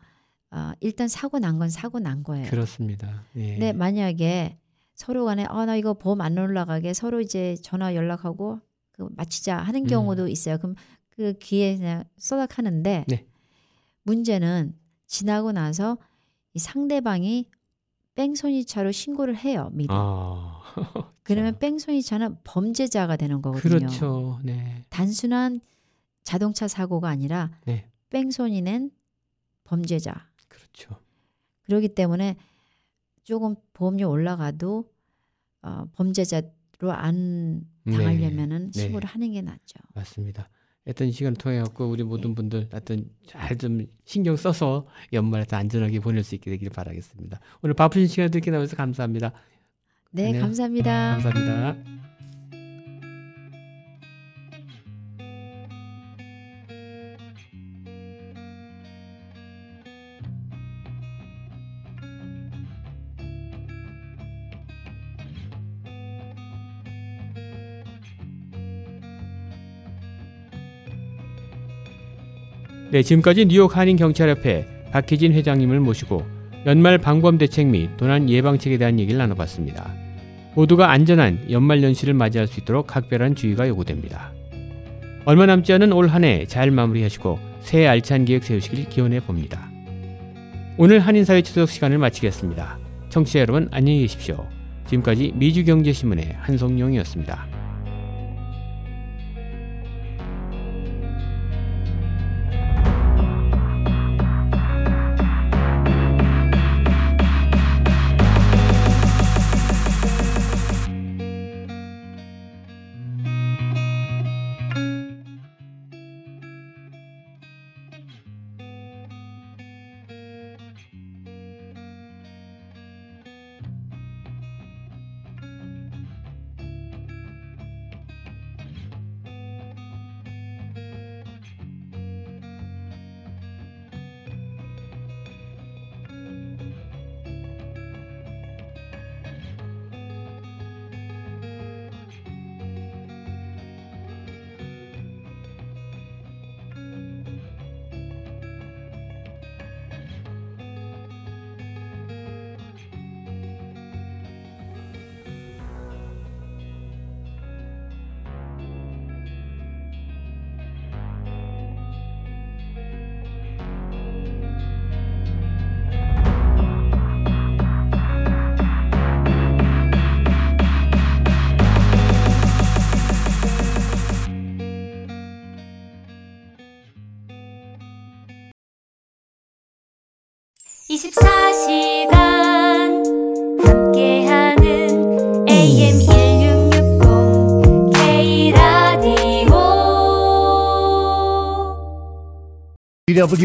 아, 일단 사고 난 건 사고 난 거예요. 그렇습니다. 예. 근데 만약에 서로 간에 아 나 이거 보험 안 올라가게 서로 이제 전화 연락하고 그 마치자 하는 음. 경우도 있어요. 그럼 그 기회 그냥 쏘닥하는데 네. 문제는 지나고 나서 이 상대방이 뺑소니차로 신고를 해요 미리. 아. 그러면 뺑소니차는 범죄자가 되는 거거든요. 그렇죠. 네. 단순한 자동차 사고가 아니라 네. 뺑소니는 범죄자. 그렇죠. 그렇기 때문에 조금 보험료 올라가도 어, 범죄자로 안 당하려면은 네. 신고를 하는 게 낫죠. 맞습니다. 이 시간을 통해 갖고 우리 모든 분들 하여튼 잘좀 신경 써서 연말에 더 안전하게 보낼 수 있게 되기를 바라겠습니다. 오늘 바쁘신 시간 듣게 나와서 감사합니다. 네, 네. 감사합니다. 감사합니다. 네, 지금까지 뉴욕 한인경찰협회 박희진 회장님을 모시고 연말 방범 대책 및 도난 예방책에 대한 얘기를 나눠봤습니다. 모두가 안전한 연말 연시를 맞이할 수 있도록 각별한 주의가 요구됩니다. 얼마 남지 않은 올 한 해 잘 마무리하시고 새해 알찬 계획 세우시길 기원해 봅니다. 오늘 한인사회 추석 시간을 마치겠습니다. 청취자 여러분 안녕히 계십시오. 지금까지 미주경제신문의 한성용이었습니다.